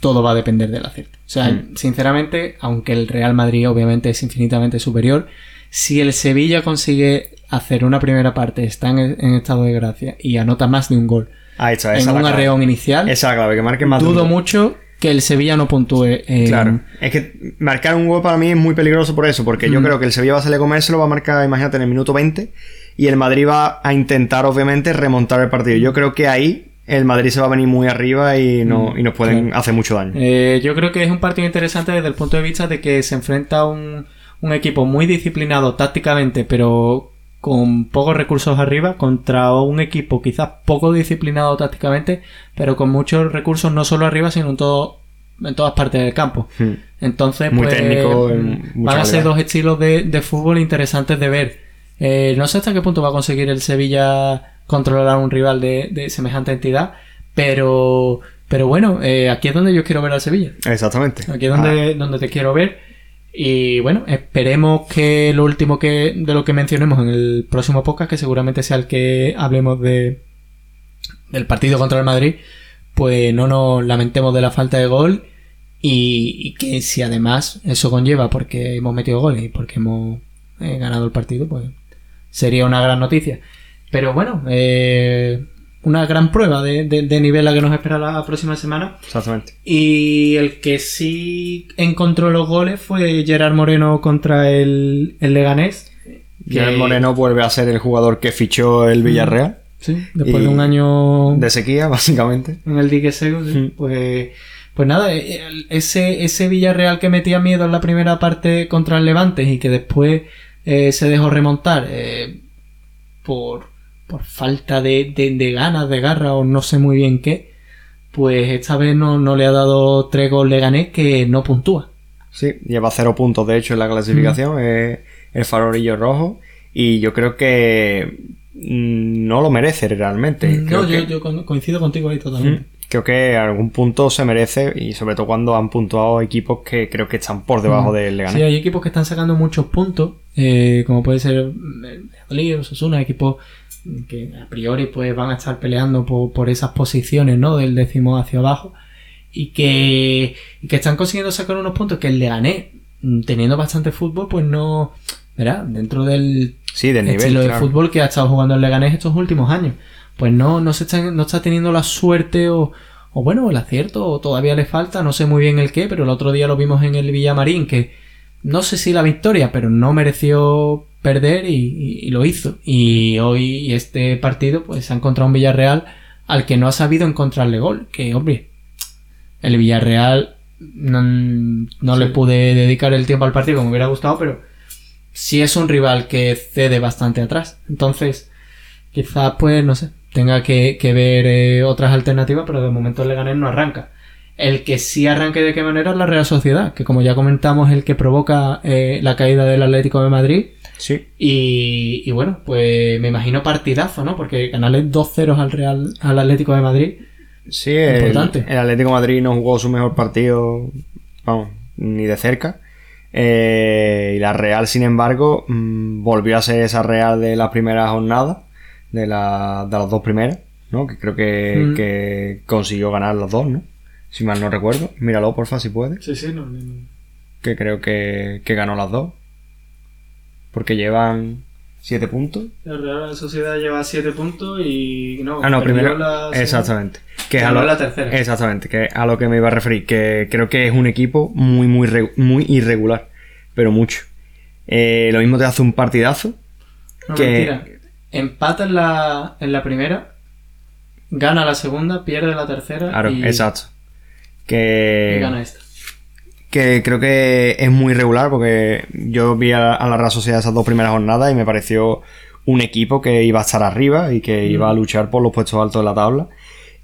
todo va a depender del acierto. O sea, Mm. sinceramente, aunque el Real Madrid obviamente es infinitamente superior, si el Sevilla consigue hacer una primera parte, está en, en estado de gracia y anota más de un gol Ahí está, esa en un arreón inicial, Esa es la clave, que marque más de un dudo gol. mucho que el Sevilla no puntúe. Claro, es que marcar un gol para mí es muy peligroso por eso, porque yo Mm. creo que el Sevilla va a salir a comérselo, va a marcar, imagínate, en el minuto 20, y el Madrid va a intentar, obviamente, remontar el partido. Yo creo que ahí el Madrid se va a venir muy arriba y, no, Mm, y nos pueden hacer mucho daño. Eh, yo creo que es un partido interesante desde el punto de vista de que se enfrenta a un, un equipo muy disciplinado tácticamente, pero con pocos recursos arriba, contra un equipo quizás poco disciplinado tácticamente, pero con muchos recursos no solo arriba, sino en, todo, en todas partes del campo. Mm. Entonces, Muy pues, técnico, en mm, van a ser dos estilos de, de fútbol interesantes de ver. Eh, no sé hasta qué punto va a conseguir el Sevilla controlar a un rival de, de semejante entidad, pero, pero bueno, eh, aquí es donde yo quiero ver al Sevilla. Exactamente. Aquí es donde, Ah, donde te quiero ver. Y bueno, esperemos que lo último que de lo que mencionemos en el próximo podcast, que seguramente sea el que hablemos de del partido contra el Madrid, pues no nos lamentemos de la falta de gol y, que si además eso conlleva porque hemos metido goles y porque hemos eh, ganado el partido, pues sería una gran noticia. Pero bueno, eh, una gran prueba de, de- de nivel la que nos espera la próxima semana. exactamente. Y el que sí encontró los goles fue Gerard Moreno contra el, el Leganés. El Moreno vuelve a ser el jugador que fichó el Villarreal, Sí, después de un año de sequía, básicamente. en el dique seco, sí, Mm. pues, pues nada, eh, ese, ese Villarreal que metía miedo en la primera parte contra el Levante y que después eh, se dejó remontar eh, por, por falta de, de, de ganas, de garra o no sé muy bien qué, pues esta vez no, no le ha dado tres goles Leganés que no puntúa. Sí, lleva cero puntos de hecho en la clasificación, es el farolillo rojo. Y yo creo que mm, no lo merece realmente. Creo No, yo, que- yo co- coincido contigo ahí totalmente. Mm, Creo que algún punto se merece y sobre todo cuando han puntuado equipos que creo que están por debajo Mm. del Leganés. Sí, hay equipos que están sacando muchos puntos, eh, como puede ser Valladolid, Osasuna, equipos que a priori pues van a estar peleando por, por esas posiciones, ¿no? Del décimo hacia abajo y que, y que están consiguiendo sacar unos puntos que el Leganés, mm, teniendo bastante fútbol, pues no, ¿verdad? Dentro del Sí, del nivel. estilo de fútbol que ha estado jugando el Leganés estos últimos años. Pues no, no se está, no está teniendo la suerte o, o bueno, el acierto, o todavía le falta, no sé muy bien el qué, pero el otro día lo vimos en el Villamarín, que no sé si la victoria, pero no mereció perder y, y- y lo hizo. Y hoy este partido, pues se ha encontrado un Villarreal al que no ha sabido encontrarle gol. Que, hombre, el Villarreal no, no le pude dedicar el tiempo al partido como me hubiera gustado, pero sí es un rival que cede bastante atrás. Entonces, quizás, pues, no sé, tenga que, que ver eh, otras alternativas, pero de momento el Leganés no arranca. El que sí arranque de qué manera es la Real Sociedad, que como ya comentamos, es el que provoca eh, la caída del Atlético de Madrid. Sí, Y, y bueno, pues me imagino partidazo, ¿no? Porque ganarle 2-0 al Real, al Atlético de Madrid. sí el, Importante. el Atlético de Madrid no jugó su mejor partido, vamos, ni de cerca. Eh, y la Real, sin embargo, mm, volvió a ser esa Real de las primeras jornadas, de, la- de las dos primeras, ¿no? Que creo que, Mm. que consiguió ganar las dos, ¿no? si mal no recuerdo. Míralo, porfa, si puedes. Sí, sí, no, no- Que creo que, que ganó las dos. Porque llevan 7 puntos. La Real Sociedad lleva 7 puntos y no, Ah, no, primero. la- Exactamente. Que es a lo- la tercera. Exactamente, que a lo que me iba a referir. Que creo que es un equipo muy, muy, re- muy irregular. Pero mucho. Eh, lo mismo te hace un partidazo. No, que- mentira. Empata en la, en la primera, gana la segunda, pierde la tercera Claro, y, exacto. y Que, gana esta. que creo que es muy irregular porque yo vi a, a la Real Sociedad esas dos primeras jornadas y me pareció un equipo que iba a estar arriba y que iba a luchar por los puestos altos de la tabla.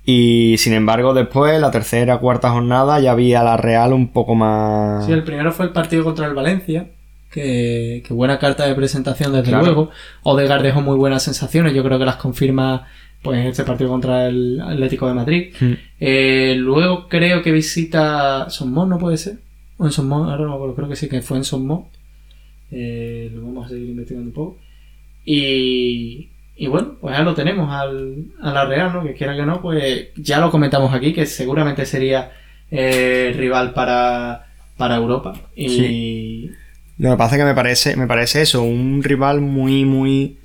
Y sin embargo, después, la tercera, cuarta jornada, ya vi a la Real un poco más. Sí, el primero fue el partido contra el Valencia. Que, que buena carta de presentación desde Claro. luego. Odegaard dejó muy buenas sensaciones. Yo creo que las confirma pues este partido contra el Atlético de Madrid. Mm. Eh, luego creo que visita Sonmón, ¿no puede ser? O en Sonmón, ahora no me acuerdo, creo que sí que fue en Sonmón. Eh, lo vamos a seguir investigando un poco. Y, y bueno, pues ya lo tenemos al, a la Real, ¿no? Que quiera que no, pues ya lo comentamos aquí, que seguramente sería eh, rival para, para Europa. Y Sí. Lo que pasa es que me parece, me parece eso, un rival muy, muy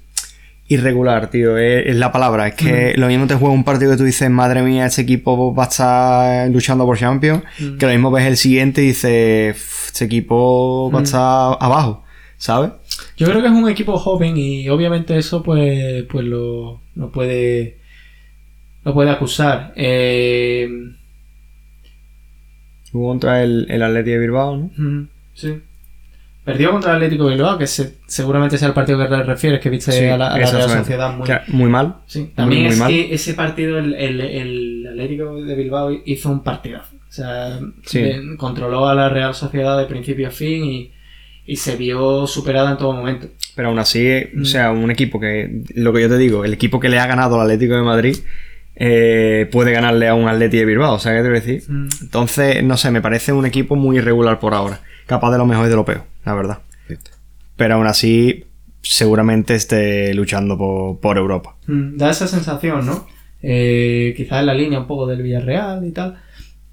irregular, tío. Es, es la palabra. Es que lo mismo te juega un partido que tú dices, madre mía, este equipo va a estar luchando por Champions. Mm. Que lo mismo ves el siguiente y dices, "Uf, este equipo va a estar abajo, ¿sabes? yo creo que es un equipo joven y obviamente eso pues, pues lo, lo puede lo puede acusar. Eh, Jugó contra el, el Atleti de Bilbao, ¿no? Sí. Perdió contra el Atlético de Bilbao, que se- seguramente sea el partido que te refieres, que viste Sí, a la, a la Real. Sociedad muy... Muy mal. Sí, también muy es que ese partido, el, el- el Atlético de Bilbao hizo un partidazo. O sea, Sí. de- controló a la Real Sociedad de principio a fin y, y se vio superada en todo momento. Pero aún así, Mm. o sea, un equipo que, lo que yo te digo, el equipo que le ha ganado al Atlético de Madrid eh, puede ganarle a un Atleti de Bilbao, o sea, ¿qué te voy a decir? Mm. Entonces, no sé, me parece un equipo muy irregular por ahora. Capaz de lo mejor y de lo peor, la verdad. Pero aún así, seguramente esté luchando por, por Europa. Mm, Da esa sensación, ¿no? Eh, quizás en la línea un poco del Villarreal y tal.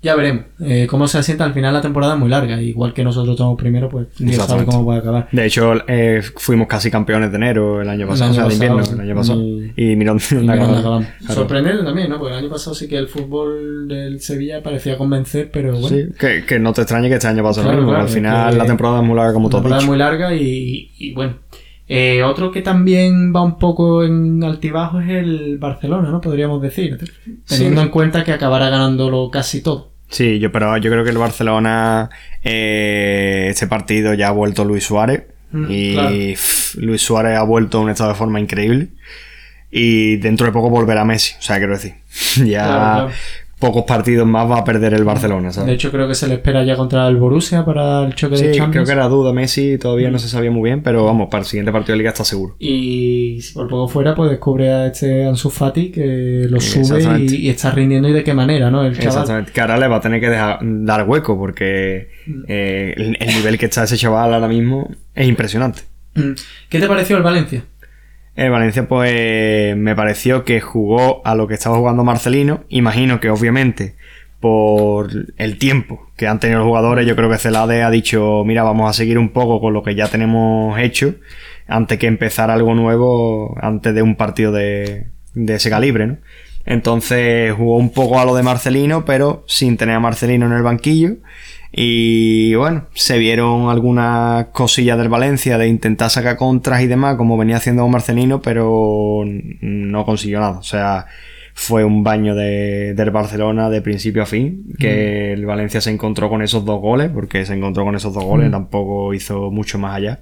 Ya veremos. Eh, cómo se asienta al final la temporada es muy larga. Igual que nosotros estamos primero, pues Dios sabe cómo puede acabar. De hecho, eh, fuimos casi campeones de enero el año El pasado, año o sea, de invierno, sí. el año pasado. Y- Y mira dónde Y mira acabamos. dónde acabamos. Claro. Sorprendente también, ¿no? Porque el año pasado sí que el fútbol del Sevilla parecía convencer, pero bueno. Sí, que, que no te extrañe que este año pase Claro, lo mismo. claro, al final la temporada es muy larga, como La todo temporada es muy larga y, y bueno. Eh, otro que también va un poco en altibajo es el Barcelona, ¿no? Podríamos decir. Teniendo Sí. en cuenta que acabará ganándolo casi todo. Sí, yo, pero yo creo que el Barcelona, eh, este partido ya ha vuelto Luis Suárez. Mm, y claro. pff, Luis Suárez ha vuelto a un estado de forma increíble. Y dentro de poco volverá Messi. O sea, quiero decir, ya Claro, claro. Pocos partidos más va a perder el Barcelona, De ¿sabes? hecho, creo que se le espera ya contra el Borussia para el choque de Sí, creo Champions. que era duda Messi, todavía no se sabía muy bien, pero vamos, para el siguiente partido de liga está seguro. Y si por poco fuera, pues descubre a este Ansu Fati que lo sube y está rindiendo y de qué manera, ¿no? El chaval. Exactamente. Que ahora le va a tener que dejar, dar hueco porque Mm. eh, el, el nivel que está ese chaval ahora mismo es impresionante. Mm. ¿Qué te pareció el Valencia? El Valencia, pues, me pareció que jugó a lo que estaba jugando Marcelino. Imagino que, obviamente, por el tiempo que han tenido los jugadores, yo creo que Celade ha dicho, mira, vamos a seguir un poco con lo que ya tenemos hecho, antes que empezar algo nuevo, antes de un partido de, de ese calibre, ¿no? Entonces jugó un poco a lo de Marcelino, pero sin tener a Marcelino en el banquillo. Y bueno, se vieron algunas cosillas del Valencia de intentar sacar contras y demás, como venía haciendo Marcelino, pero no consiguió nada. O sea, fue un baño de, del Barcelona de principio a fin, que el Valencia se encontró con esos dos goles, porque se encontró con esos dos goles, Mm. tampoco hizo mucho más allá.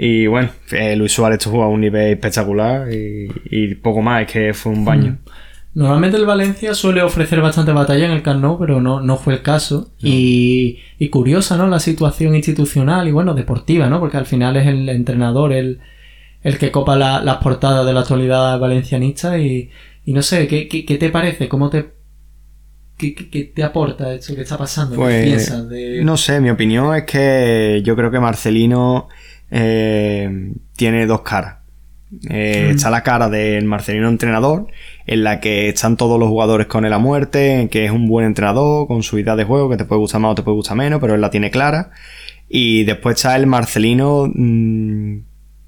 Y bueno, eh, Luis Suárez jugó a un nivel espectacular y, y poco más, es que fue un baño. Normalmente el Valencia suele ofrecer bastante batalla en el Camp Nou, pero no, no fue el caso. Y, y curiosa, ¿no? La situación institucional y, bueno, deportiva, ¿no? Porque al final es el entrenador el, el que copa la- las portadas de la actualidad valencianista y, y no sé, ¿qué, qué, qué te parece? ¿Cómo te... ¿Qué, qué- te aporta esto que está pasando? ¿Qué Pues, piensas de...? No sé, mi opinión es que yo creo que Marcelino eh, tiene dos caras. Eh, Mm. Está la cara del Marcelino entrenador, en la que están todos los jugadores con él a muerte, que es un buen entrenador, con su idea de juego, que te puede gustar más o te puede gustar menos, pero él la tiene clara. Y después está el Marcelino mm,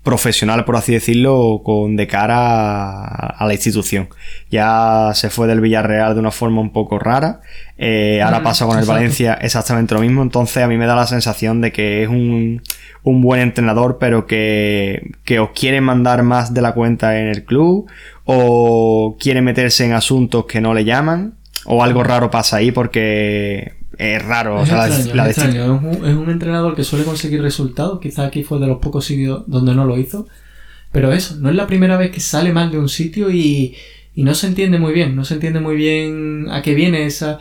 profesional, por así decirlo, con de cara a, la institución. Ya se fue del Villarreal de una forma un poco rara. Eh, ahora pasa con el. Valencia exactamente lo mismo. Entonces a mí me da la sensación de que es un, un buen entrenador, pero que, que os quiere mandar más de la cuenta en el club, o quiere meterse en asuntos que no le llaman, o algo raro pasa ahí porque es raro. o Es sea, la- extraño, la es extraño. Es un, es un entrenador que suele conseguir resultados. Quizá aquí fue de los pocos sitios donde no lo hizo. Pero eso, no es la primera vez que sale mal de un sitio y, y no se entiende muy bien. No se entiende muy bien a qué viene esa.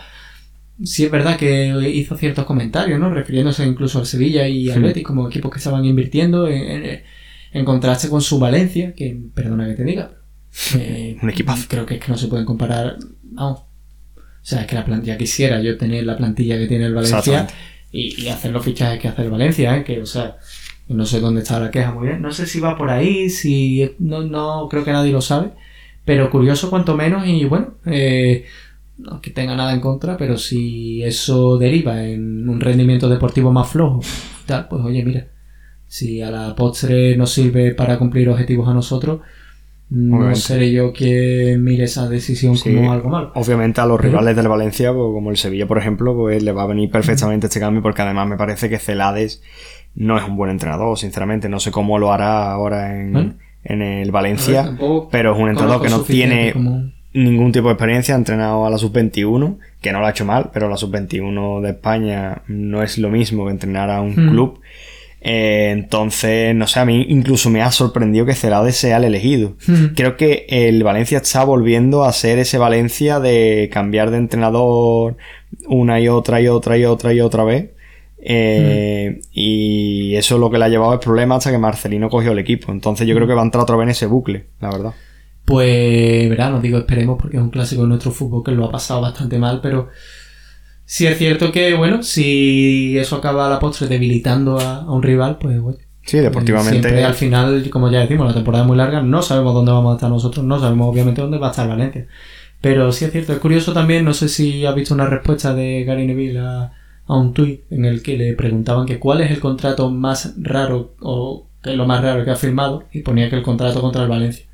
Sí es verdad que hizo ciertos comentarios, ¿no? Refiriéndose incluso al Sevilla y al. Betis como equipos que estaban invirtiendo en, en- en contraste con su Valencia, que perdona que te diga. Eh, Un equipazo. Creo que es que no se pueden comparar. Vamos. O sea, es que la plantilla quisiera yo tener la plantilla que tiene el Valencia y hacer los fichajes que hace el Valencia, ¿eh? que, o sea, no sé dónde está la queja muy bien. No sé si va por ahí, si no, no creo que nadie lo sabe, pero curioso cuanto menos y bueno, eh, no es que tenga nada en contra, pero si eso deriva en un rendimiento deportivo más flojo, tal, pues oye, mira, si a la postre nos sirve para cumplir objetivos a nosotros, no Obviamente. seré yo quien mire esa decisión Sí. como algo malo. Obviamente a los Pero- rivales del Valencia, pues, como el Sevilla, por ejemplo, pues le va a venir perfectamente este cambio porque además me parece que Celades no es un buen entrenador, sinceramente. No sé cómo lo hará ahora en, Bueno. en el ver, Valencia, pero es un entrenador que no tiene como- ningún tipo de experiencia. Ha entrenado a la sub-21, que no lo ha hecho mal, pero la sub-21 de España no es lo mismo que entrenar a un Hmm. club. Eh, entonces, no sé, a mí incluso me ha sorprendido que Celades sea el elegido. Hmm. Creo que el Valencia está volviendo a ser ese Valencia de cambiar de entrenador una y otra y otra y otra y otra vez. Eh, Y eso es lo que le ha llevado el problema hasta que Marcelino cogió el equipo. Entonces yo creo que va a entrar otra vez en ese bucle, la verdad. Pues, verá, no digo esperemos porque es un clásico de nuestro fútbol que lo ha pasado bastante mal, pero sí es cierto que, bueno, si eso acaba a la postre debilitando a, a un rival, pues, bueno. Sí, deportivamente. Siempre al final, como ya decimos, la temporada es muy larga, no sabemos dónde vamos a estar nosotros, no sabemos obviamente dónde va a estar Valencia. Pero sí es cierto, es curioso también, no sé si has visto una respuesta de Gary Neville a, a un tuit en el que le preguntaban que cuál es el contrato más raro o que es lo más raro que ha firmado y ponía que el contrato contra el Valencia.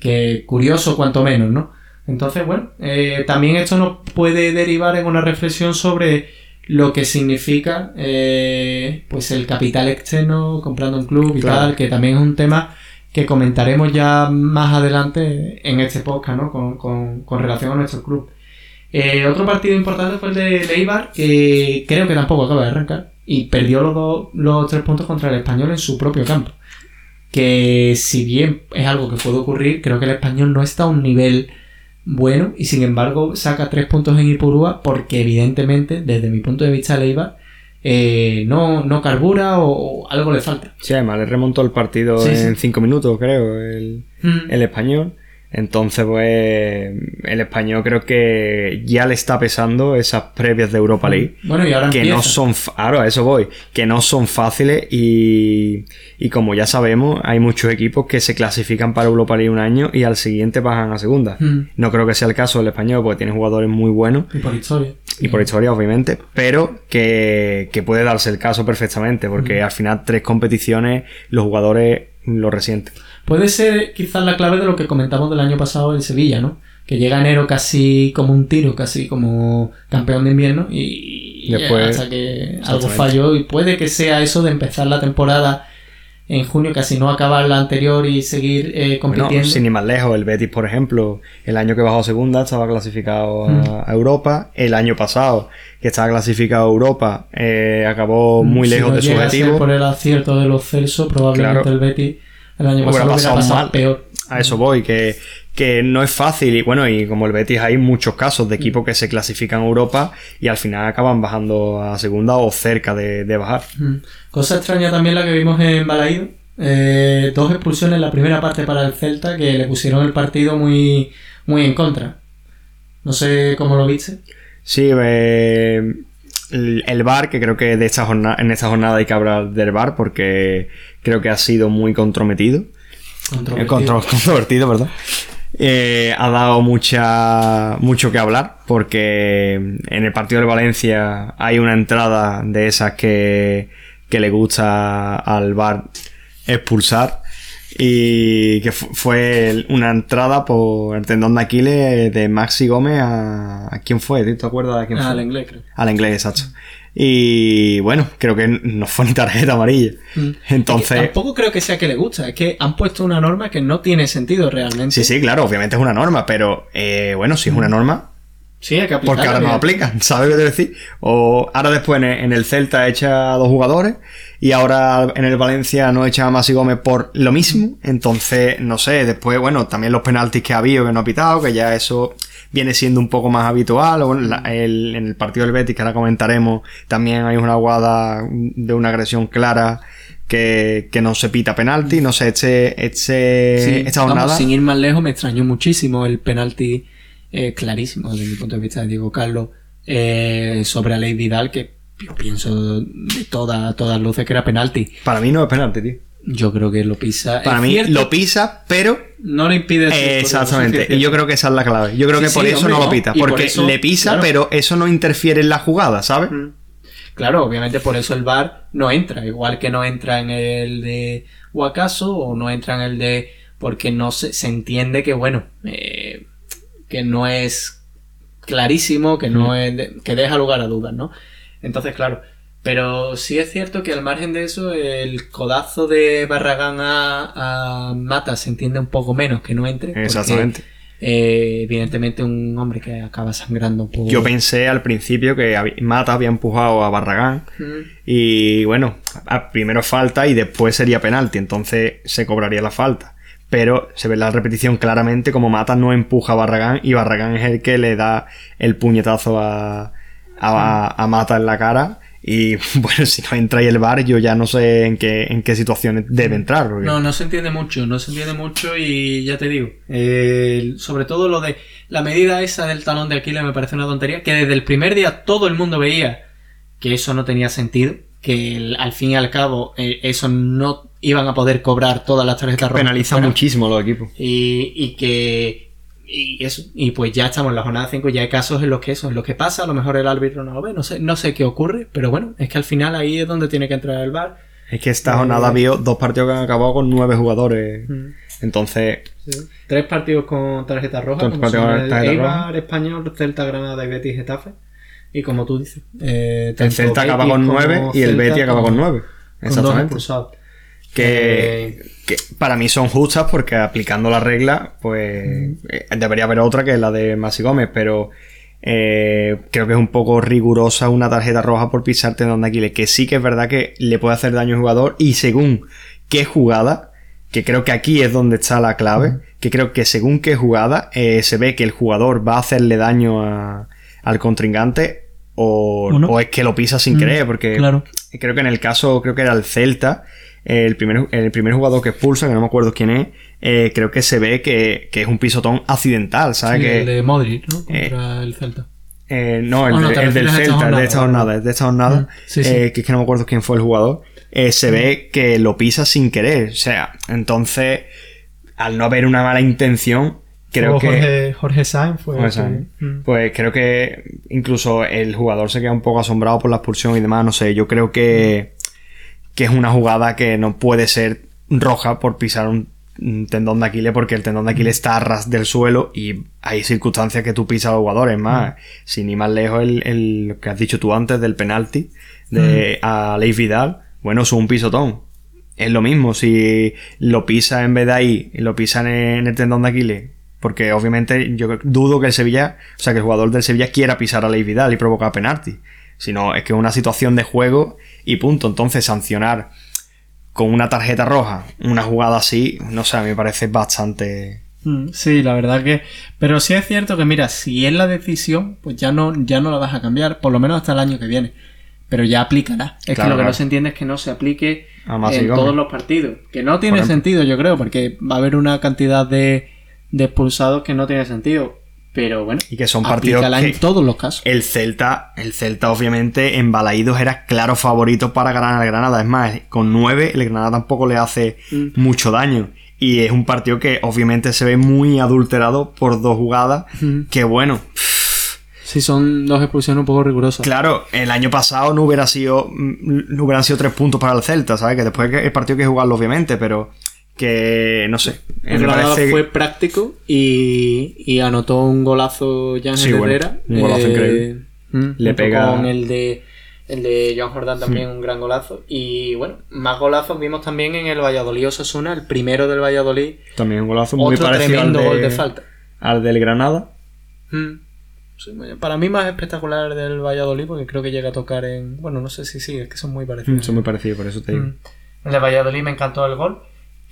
que curioso cuanto menos, ¿no? Entonces, bueno, eh, también esto nos puede derivar en una reflexión sobre lo que significa eh, pues el capital externo comprando un club y Claro. tal, que también es un tema que comentaremos ya más adelante en este podcast, ¿no? Con, con- con relación a nuestro club. Eh, otro partido importante fue el de Leibar, que creo que tampoco acaba de arrancar, y perdió los, dos- los tres puntos contra el español en su propio campo. Que si bien es algo que puede ocurrir, creo que el español no está a un nivel bueno y sin embargo saca tres puntos en Ipurúa porque evidentemente, desde mi punto de vista, Leibar eh, no, no carbura o, o algo le falta. Sí, además le remontó el partido Sí, en sí. cinco minutos, creo, el, el español. Entonces, pues, el español creo que ya le está pesando esas previas de Europa League. Bueno, y ahora que empieza. no son, fa- claro, a eso voy, que no son fáciles y, y como ya sabemos, hay muchos equipos que se clasifican para Europa League un año y al siguiente bajan a segunda. Mm. No creo que sea el caso del español porque tiene jugadores muy buenos Y por historia. y por historia, obviamente, pero que, que puede darse el caso perfectamente porque al final tres competiciones los jugadores lo resienten. Puede ser quizás la clave de lo que comentamos del año pasado en Sevilla, ¿no? Que llega enero casi como un tiro, casi como campeón de invierno y, y Después- hasta que algo falló y puede que sea eso de empezar la temporada en junio, casi no acabar la anterior y seguir eh, Bueno, compitiendo. sin ir más lejos, el Betis, por ejemplo, el año que bajó a segunda estaba clasificado a, Mm. a Europa. El año pasado, que estaba clasificado a Europa, eh, acabó muy Si lejos no de su objetivo. por el acierto de los Celso, probablemente Claro. el Betis el año Hubiera pasado hubiera pasado pasado mal. peor. A eso voy, que, que no es fácil. Y bueno, y como el Betis hay muchos casos de equipos que se clasifican a Europa y al final acaban bajando a segunda o cerca de, de bajar. Mm. Cosa extraña también la que vimos en Balaído. Eh, dos expulsiones en la primera parte para el Celta que le pusieron el partido muy, muy en contra. No sé cómo lo viste. Sí, eh, el, el VAR, que creo que de esta jornada, en esta jornada hay que hablar del VAR porque creo que ha sido muy comprometido. Eh, Controvertido. contro- controvertido, perdón. Eh, ha dado mucha, mucho que hablar porque en el partido de Valencia hay una entrada de esas que, que le gusta al bar expulsar y que fu- fue una entrada por el tendón de Aquiles de Maxi Gómez a... ¿a quién fue? ¿Te acuerdas de quién fue? Al inglés, creo. Al inglés, exacto. Y bueno, creo que no fue ni tarjeta amarilla. Mm. Entonces... Que tampoco creo que sea que le gusta, es que han puesto una norma que no tiene sentido realmente. Sí, sí, claro, obviamente es una norma, pero eh, bueno, si es una norma, Sí, hay que aplicarla. porque ahora no aplican, ¿sabes lo que te decir? O ahora después en el, en el Celta echa a dos jugadores y ahora en el Valencia no echa a Masi Gómez por lo mismo, entonces, no sé, después, bueno, también los penaltis que ha habido que no ha pitado, que ya eso viene siendo un poco más habitual, o bueno, la- el- en el partido del Betis, que ahora comentaremos, también hay una guada de una agresión clara que, que no se pita penalti, no sé, este, este, Sí, esta vamos, jornada... sin ir más lejos, me extrañó muchísimo el penalti eh, clarísimo desde mi punto de vista de Diego Carlos eh, sobre Aleix Vidal, que yo pienso de toda- todas luces que era penalti. Para mí no es penalti, tío. Yo creo que lo pisa. Para Es mí cierto, lo pisa, pero no le impide. Eh, exactamente. Y yo creo que esa es la clave. Yo creo Sí, que por sí, eso hombre, no lo pita. Por Porque eso, le pisa, claro. pero eso no interfiere en la jugada, ¿sabes? Mm. Claro, obviamente por eso el VAR no entra, igual que no entra en el de Wakaso o no entra en el de porque no se, se entiende que bueno, eh, que no es clarísimo, que no es de- que deja lugar a dudas, ¿no? Entonces, claro, pero sí es cierto que al margen de eso el codazo de Barragán a, a Mata se entiende un poco menos que no entre. porque, Exactamente. eh, evidentemente un hombre que acaba sangrando por... Yo pensé al principio que Mata había empujado a Barragán Mm. y bueno, a- primero falta y después sería penalti, entonces se cobraría la falta. Pero se ve la repetición claramente como Mata no empuja a Barragán y Barragán es el que le da el puñetazo a, a, a Mata en la cara. Y bueno, si no entra ahí el bar, yo ya no sé en qué, en qué situaciones debe entrar. porque- No, no se entiende mucho, no se entiende mucho y ya te digo, eh, sobre todo lo de la medida esa del talón de Aquiles me parece una tontería, que desde el primer día todo el mundo veía que eso no tenía sentido, que el- al fin y al cabo eh, eso no iban a poder cobrar todas las tarjetas rojas. penaliza muchísimo a los equipos. Y, y que. Y eso. Y pues ya estamos en la jornada 5, ya hay casos en los que eso, en los que pasa, a lo mejor el árbitro no lo ve, no sé, no sé qué ocurre, pero bueno, es que al final ahí es donde tiene que entrar el bar. Es que esta jornada vio dos partidos que han acabado con nueve jugadores. Entonces, Tres partidos con tarjeta roja, como partidos son con el tarjeta Eibar, Español, Celta, Granada y Betis Getafe. Y como tú dices, eh, el Celta acaba con nueve y el Celta Betis acaba con nueve. con dos Exactamente. Que, que para mí son justas porque aplicando la regla, pues eh, debería haber otra que es la de Masi Gómez, pero eh, creo que es un poco rigurosa una tarjeta roja por pisarte donde Aquiles, que sí que es verdad que le puede hacer daño al jugador y según qué jugada, que creo que aquí es donde está la clave, que creo que según qué jugada eh, se ve que el jugador va a hacerle daño a- al contrincante o, ¿O no? o es que lo pisa sin Mm, querer, porque claro. creo que en el caso, creo que era el Celta, el primer, el primer jugador que expulsa, que no me acuerdo quién es, eh, creo que se ve que, que es un pisotón accidental, ¿sabes? sí, que, el de Modric, ¿no? Contra el Celta. eh, no, el, Ah, no, de- te el del Celta, el de esta jornada. de esta jornada, sí, sí. eh, que es que no me acuerdo quién fue el jugador, eh, se ve que lo pisa sin querer, o sea, entonces, al no haber una mala intención, creo O que... Jorge, Jorge Sainz fue. Jorge el que- Sainz. Mm. Pues creo que incluso el jugador se queda un poco asombrado por la expulsión y demás, no sé, yo creo que, que es una jugada que no puede ser roja por pisar un, tendón de Aquiles porque el tendón de Aquiles está a ras del suelo y hay circunstancias que tú pisas a los jugadores más. Sin ir más lejos el, el- lo que has dicho tú antes del penalti de a Leif Vidal, bueno, es un pisotón. Es lo mismo, si lo pisa en vez de ahí, y lo pisa en el, en el tendón de Aquiles, porque obviamente yo dudo que el Sevilla, o sea, que el jugador del Sevilla quiera pisar a Leif Vidal y provocar penalti. Sino es que es una situación de juego y punto. Entonces, sancionar con una tarjeta roja una jugada así, no sé, a mí me parece bastante. Mm, Sí, la verdad que. Pero sí es cierto que, mira, si es la decisión, pues ya no, ya no la vas a cambiar, por lo menos hasta el año que viene. Pero ya aplicará. Es Claro, que lo que no se entiende es que no se aplique en todos los partidos. Que no tiene sentido, yo creo, porque va a haber una cantidad de, de expulsados que no tiene sentido. Pero bueno, Y que son partidos aplícala en que- todos los casos. El Celta, el Celta obviamente en Balaídos era claro favorito para ganar al Granada. Es más, con 9 el Granada tampoco le hace Mm. mucho daño. Y es un partido que obviamente se ve muy adulterado por dos jugadas. Mm. Que bueno, Sí, son dos expulsiones un poco rigurosas. claro, el año pasado no hubiera sido. mm, No hubieran sido tres puntos para el Celta, ¿sabes? Que después el partido hay que jugarlo, obviamente, pero. Que no sé. El Granada parece- fue práctico y, y anotó un golazo Jan Sí, bueno, Herrera. un golazo increíble. mm, Le pega- Con el de, el de Joan Jordán también un gran golazo. Y bueno, más golazos vimos también en el Valladolid Osasuna, el primero del Valladolid. También un golazo muy Otro parecido al, tremendo de- gol de falta. al del Granada. Mm. Sí, para mí más espectacular el del Valladolid porque creo que llega a tocar en... Bueno, no sé si sí, es que son muy parecidos. Son muy parecidos, por eso te digo. Mm. El de Valladolid me encantó el gol.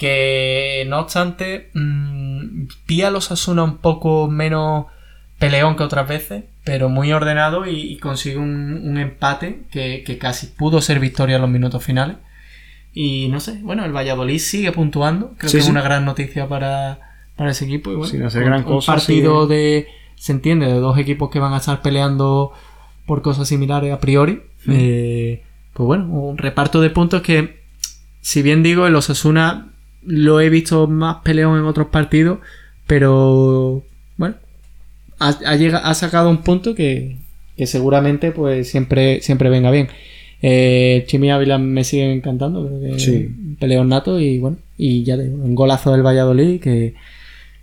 Que no obstante, mm, vi a los Asuna un poco menos peleón que otras veces, pero muy ordenado y, y consigue un, un empate que, que casi pudo ser victoria en los minutos finales. Y no sé, bueno, el Valladolid sigue puntuando. Creo Sí, que sí. es una gran noticia para, para ese equipo. Y bueno, Sin hacer un- gran un cosa, partido sigue. de, se entiende, de dos equipos que van a estar peleando por cosas similares a priori. Eh, pues bueno, un reparto de puntos que, si bien digo, el Osasuna lo he visto más peleón en otros partidos, pero bueno, ha, ha ha sacado un punto que, que seguramente pues siempre, siempre venga bien. Eh, Chimi Ávila me sigue encantando, creo que Sí. peleón nato y bueno, y ya digo, un golazo del Valladolid que,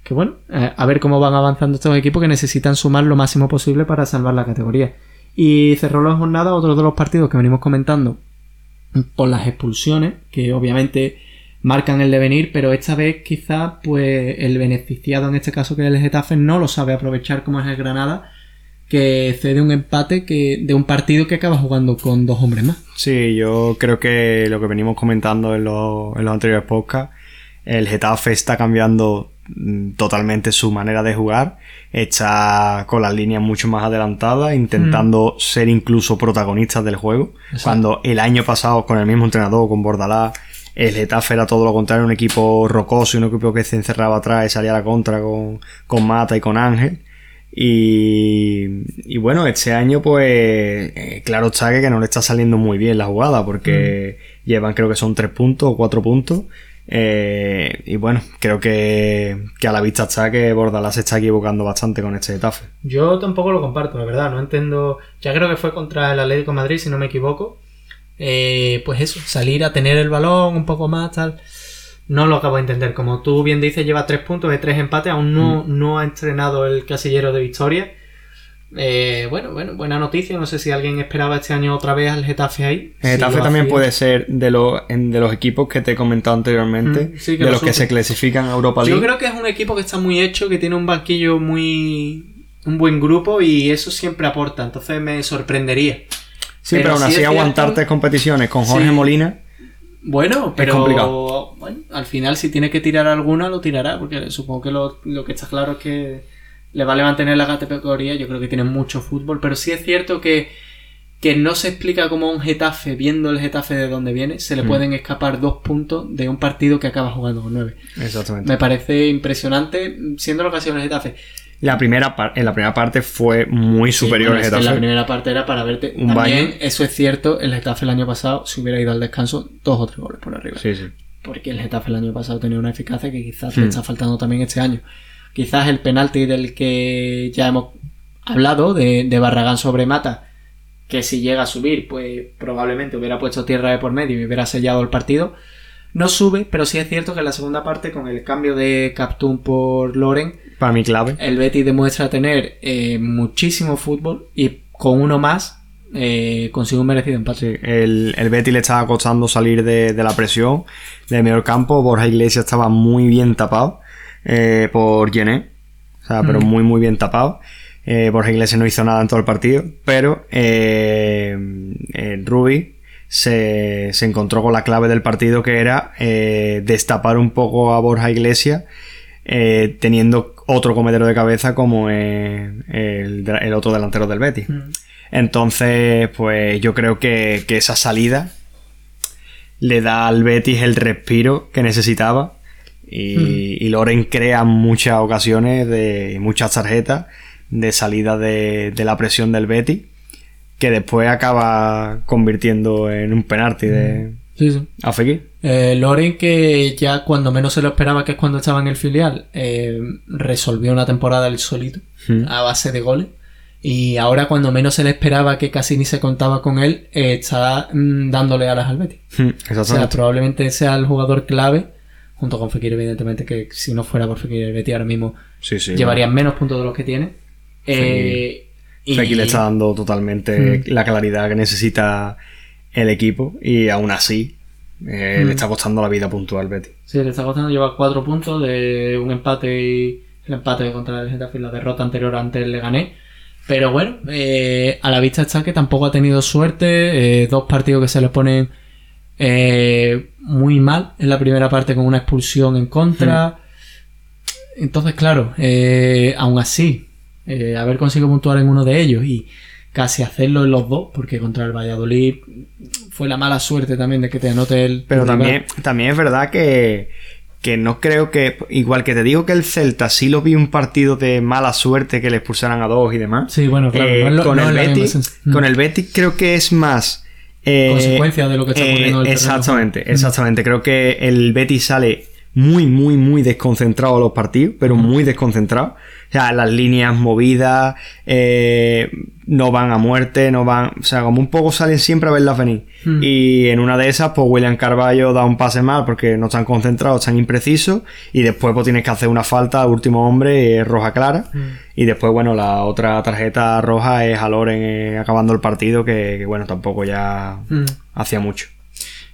que bueno, eh, a ver cómo van avanzando estos equipos que necesitan sumar lo máximo posible para salvar la categoría. Y cerró la jornada otro de los partidos que venimos comentando por las expulsiones, que obviamente marcan el devenir, pero esta vez quizá pues el beneficiado en este caso que es el Getafe no lo sabe aprovechar como es el Granada, que cede un empate que de un partido que acaba jugando con dos hombres más. Sí, yo creo que lo que venimos comentando en los, en los anteriores podcasts, el Getafe está cambiando mm, totalmente su manera de jugar, está con las líneas mucho más adelantadas, intentando ser incluso protagonistas del juego, Exacto. cuando el año pasado con el mismo entrenador, con Bordalás, el Getafe era todo lo contrario, un equipo rocoso y un equipo que se encerraba atrás y salía a la contra con, con Mata y con Ángel. Y, y bueno, este año pues eh, claro está que, que no le está saliendo muy bien la jugada porque llevan creo que son tres puntos o cuatro puntos. Eh, y bueno, creo que, que a la vista está que Bordalás se está equivocando bastante con este Getafe. Yo tampoco lo comparto, la verdad, no entiendo. Ya creo que fue contra el Atlético de Madrid, si no me equivoco. Eh, pues eso, salir a tener el balón un poco más, tal. No lo acabo de entender. Como tú bien dices, lleva tres puntos de tres empates, aún no, no ha entrenado el casillero de victoria. Eh, bueno, bueno, buena noticia. No sé si alguien esperaba este año otra vez al Getafe ahí. El Getafe también puede ser de los, de los equipos que te he comentado anteriormente, Mm, sí, de lo los que se clasifican a Europa League. Yo creo que es un equipo que está muy hecho, que tiene un banquillo muy. un buen grupo y eso siempre aporta. Entonces me sorprendería. Sí, pero, pero aún sí así aguantarte competiciones con Jorge Sí. Molina. Bueno, pero complicado. bueno, al final si tiene que tirar alguna lo tirará, porque supongo que lo, lo que está claro es que le vale mantener la categoría, yo creo que tiene mucho fútbol, pero sí es cierto que, que no se explica como un Getafe, viendo el Getafe de dónde viene, se le Mm. pueden escapar dos puntos de un partido que acaba jugando con nueve. Exactamente. Me parece impresionante, siendo ha sido el Getafe. La primera en la primera parte fue muy superior Sí, que Getafe. la primera parte era para verte. Un También, baño. eso es cierto, el Getafe el año pasado, si hubiera ido al descanso, dos o tres goles por arriba. Sí, sí. Porque el Getafe el año pasado tenía una eficacia que quizás Hmm. le está faltando también este año. Quizás el penalti del que ya hemos hablado, de, de Barragán sobre Mata, que si llega a subir, pues probablemente hubiera puesto tierra de por medio y hubiera sellado el partido. No sube, pero sí es cierto que en la segunda parte, con el cambio de Captún por Loren, Para mí clave. el Betis demuestra tener eh, muchísimo fútbol y con uno más eh, consigue un merecido empate. Sí, el, el Betis le estaba costando salir de, de la presión del medio campo. Borja Iglesias estaba muy bien tapado eh, por Gené. O sea, pero Mm. muy, muy bien tapado. Eh, Borja Iglesias no hizo nada en todo el partido. Pero eh, Rubi se, se encontró con la clave del partido que era eh, destapar un poco a Borja Iglesias. Eh, teniendo otro comedero de cabeza como el, el otro delantero del Betis. Mm. Entonces, pues yo creo que, que esa salida le da al Betis el respiro que necesitaba. Y, y Loren crea muchas ocasiones de muchas tarjetas de salida de, de la presión del Betis que después acaba convirtiendo en un penalti de Sí, sí. a Fekir. Eh, Loren, que ya cuando menos se lo esperaba, que es cuando estaba en el filial, eh, resolvió una temporada el solito, Mm. a base de goles. Y ahora, cuando menos se le esperaba, que casi ni se contaba con él, eh, está mm, dándole alas al Betis. Hmm, O sea, probablemente sea el jugador clave, junto con Fekir, evidentemente, que si no fuera por Fekir, el Betis ahora mismo Sí, sí. llevaría menos puntos de los que tiene. Eh, y- Fekir le está dando totalmente la claridad que necesita el equipo y aún así eh, Mm. le está costando la vida puntual al Betis. Sí, le está costando llevar cuatro puntos de un empate y el empate contra el Getafe y la derrota anterior ante el Leganés. Pero bueno, eh, a la vista está que tampoco ha tenido suerte. eh, dos partidos que se le ponen muy mal en la primera parte con una expulsión en contra. Entonces, claro, aún así, haber conseguido puntuar en uno de ellos y casi hacerlo en los dos, porque contra el Valladolid fue la mala suerte también de que te anote el. Pero también, también es verdad que, que no creo que. Igual que te digo que el Celta sí lo vi un partido de mala suerte que le expulsaran a dos y demás. Sí, bueno, claro. Eh, no lo- con, no el Betis, con el Betis creo que es más. eh, Consecuencia de lo que está ocurriendo en el terreno. Exactamente, exactamente. Creo que el Betis sale muy, muy, muy desconcentrado a los partidos, pero muy desconcentrado. O sea, las líneas movidas, eh, no van a muerte, no van. O sea, como un poco salen siempre a verlas venir. Mm. Y en una de esas, pues William Carballo da un pase mal porque no están concentrados, están imprecisos. Y después, pues tienes que hacer una falta, último hombre, eh, roja clara. Mm. Y después, bueno, la otra tarjeta roja es a Loren eh, acabando el partido, que, que, bueno, tampoco ya Mm. hacía mucho.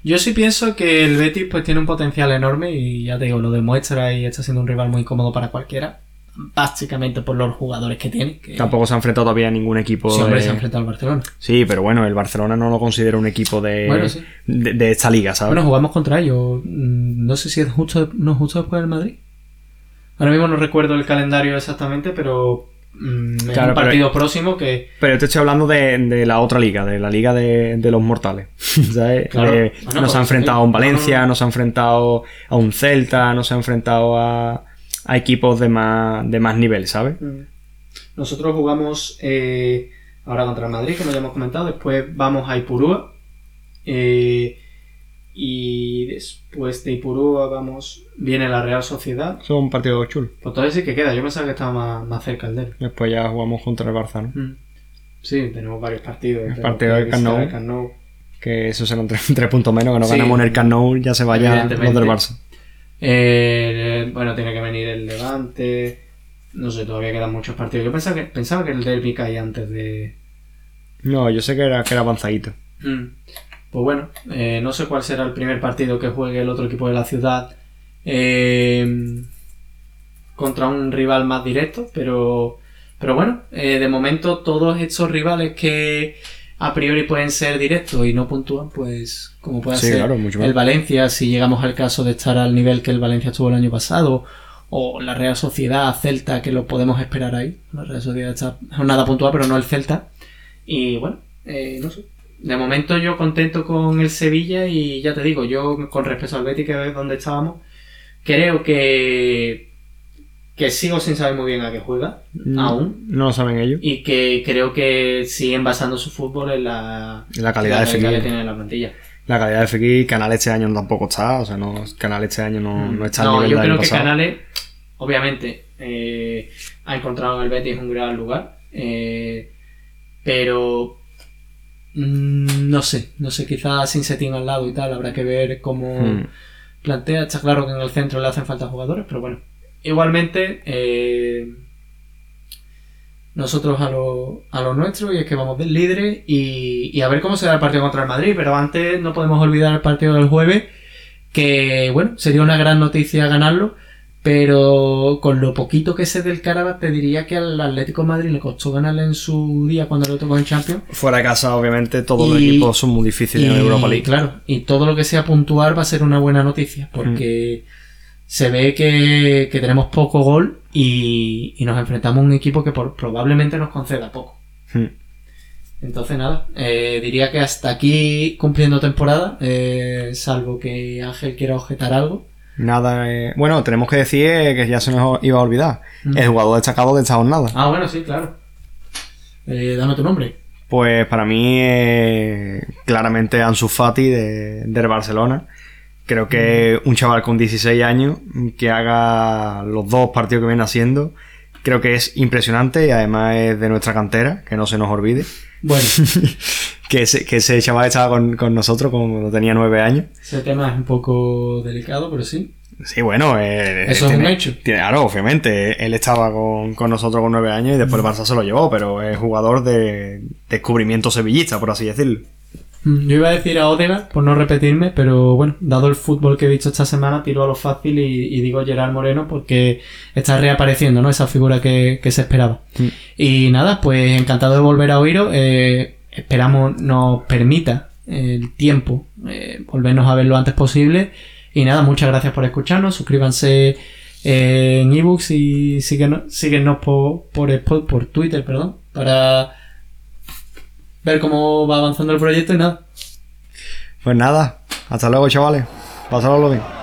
Yo sí pienso que el Betis pues tiene un potencial enorme y ya te digo, lo demuestra y está siendo un rival muy cómodo para cualquiera. Básicamente por los jugadores que tiene. Que... Tampoco se ha enfrentado todavía a ningún equipo. Sí, hombre, de- se ha enfrentado al Barcelona. Sí, pero bueno, el Barcelona no lo considera un equipo de, Bueno, sí. de, de esta liga, ¿sabes? Bueno, jugamos contra ellos. Mm, No sé si es justo, no es justo después del Madrid. Ahora mismo no recuerdo el calendario exactamente, pero mm, es Claro, un pero- partido próximo que Pero te estoy hablando de, de la otra liga, de la liga de, de los mortales. ¿sabes? Claro. Bueno, nos pues, ha enfrentado a un sí. No, no, Valencia, no. nos ha enfrentado a un Celta, nos ha enfrentado a, a equipos de más, de más nivel, ¿sabes? Nosotros jugamos eh, ahora contra el Madrid, como ya hemos comentado. Después vamos a Ipurúa. eh, y después de Ipurúa vamos. Viene la Real Sociedad. Eso es un partido chulo. Pues todavía sí que queda. Yo pensaba que estaba más, más cerca el derbi. Después ya jugamos contra el Barça, ¿no? Mm. Sí, tenemos varios partidos. El partido que del Camp el. Que eso serán tres, tres puntos menos, que no Sí. ganamos en el Camp ya se vaya los Evidentemente. del Barça. Eh, bueno, tiene que venir el Levante. No sé, todavía quedan muchos partidos. Yo pensaba que, pensaba que el derby caía antes de, No, yo sé que era, que era avanzadito. Mm. Pues bueno, eh, no sé cuál será el primer partido que juegue el otro equipo de la ciudad eh, contra un rival más directo, pero, pero bueno, eh, de momento todos estos rivales que a priori pueden ser directos y no puntúan, pues como puede Sí, ser claro, el Valencia, si llegamos al caso de estar al nivel que el Valencia estuvo el año pasado, o la Real Sociedad, Celta, que lo podemos esperar ahí. La Real Sociedad está nada puntual, pero no el Celta. Y bueno, eh, no sé. De momento yo contento con el Sevilla y ya te digo, yo con respecto al Betis, que es donde estábamos, creo que, que sigo sin saber muy bien a qué juega, Mm, aún, No lo saben ellos. y que creo que siguen basando su fútbol en la, La calidad de que Fekir. tiene en la plantilla. La calidad de Fekir, Canal este año tampoco está. O sea, no, Canal este año no, no está al Mm. No, nivel yo del creo año que pasado. Canales, obviamente, eh, ha encontrado en el Betis un gran lugar. eh, pero mm, no sé, no sé, quizás sin Setín al lado y tal, habrá que ver cómo Hmm. plantea. Está claro que en el centro le hacen falta jugadores, pero bueno. Igualmente, eh, nosotros a lo, a lo nuestro y es que vamos del líder y, y a ver cómo se da el partido contra el Madrid. Pero antes no podemos olvidar el partido del jueves, que bueno, sería una gran noticia ganarlo. Pero con lo poquito que sé del Carabas, te diría que al Atlético de Madrid le costó ganarle en su día cuando lo tocó en Champions. Fuera de casa, obviamente, todos los equipos son muy difíciles en Europa League. Claro, y todo lo que sea puntuar va a ser una buena noticia, porque se ve que, que tenemos poco gol y, y nos enfrentamos a un equipo que por- probablemente nos conceda poco. Hmm. Entonces, nada, eh, diría que hasta aquí cumpliendo temporada, eh, salvo que Ángel quiera objetar algo. Nada, eh, bueno, tenemos que decir eh, que ya se nos iba a olvidar. Mm. El jugador destacado de esta jornada. Ah, bueno, sí, claro. Eh, dame tu nombre. Pues para mí, claramente Ansu Fati de, del Barcelona, Creo que un chaval con 16 años que haga los dos partidos que viene haciendo, creo que es impresionante y además es de nuestra cantera, que no se nos olvide. Bueno, Que ese, que ese chaval estaba con, con nosotros cuando tenía 9 años. ese tema es un poco delicado, pero sí. Sí, bueno, eh, Eso es un hecho. tiene- claro, obviamente. Él estaba con, con nosotros con 9 años y después el Barça se lo llevó, pero es jugador de descubrimiento sevillista, por así decirlo. Mm, Yo iba a decir a Odegaard, por no repetirme, pero bueno, dado el fútbol que he visto esta semana, tiro a lo fácil y, y digo Gerard Moreno porque está reapareciendo, ¿no? Esa figura que, que se esperaba. Mm. Y nada, pues encantado de volver a oíros. eh, esperamos nos permita el tiempo eh, volvernos a ver lo antes posible. Y nada, muchas gracias por escucharnos. Suscríbanse eh, en ebooks y síguenos, síguenos por, por, por Twitter, perdón, para ver cómo va avanzando el proyecto y nada. Pues nada, hasta luego, chavales. Pasadlo bien.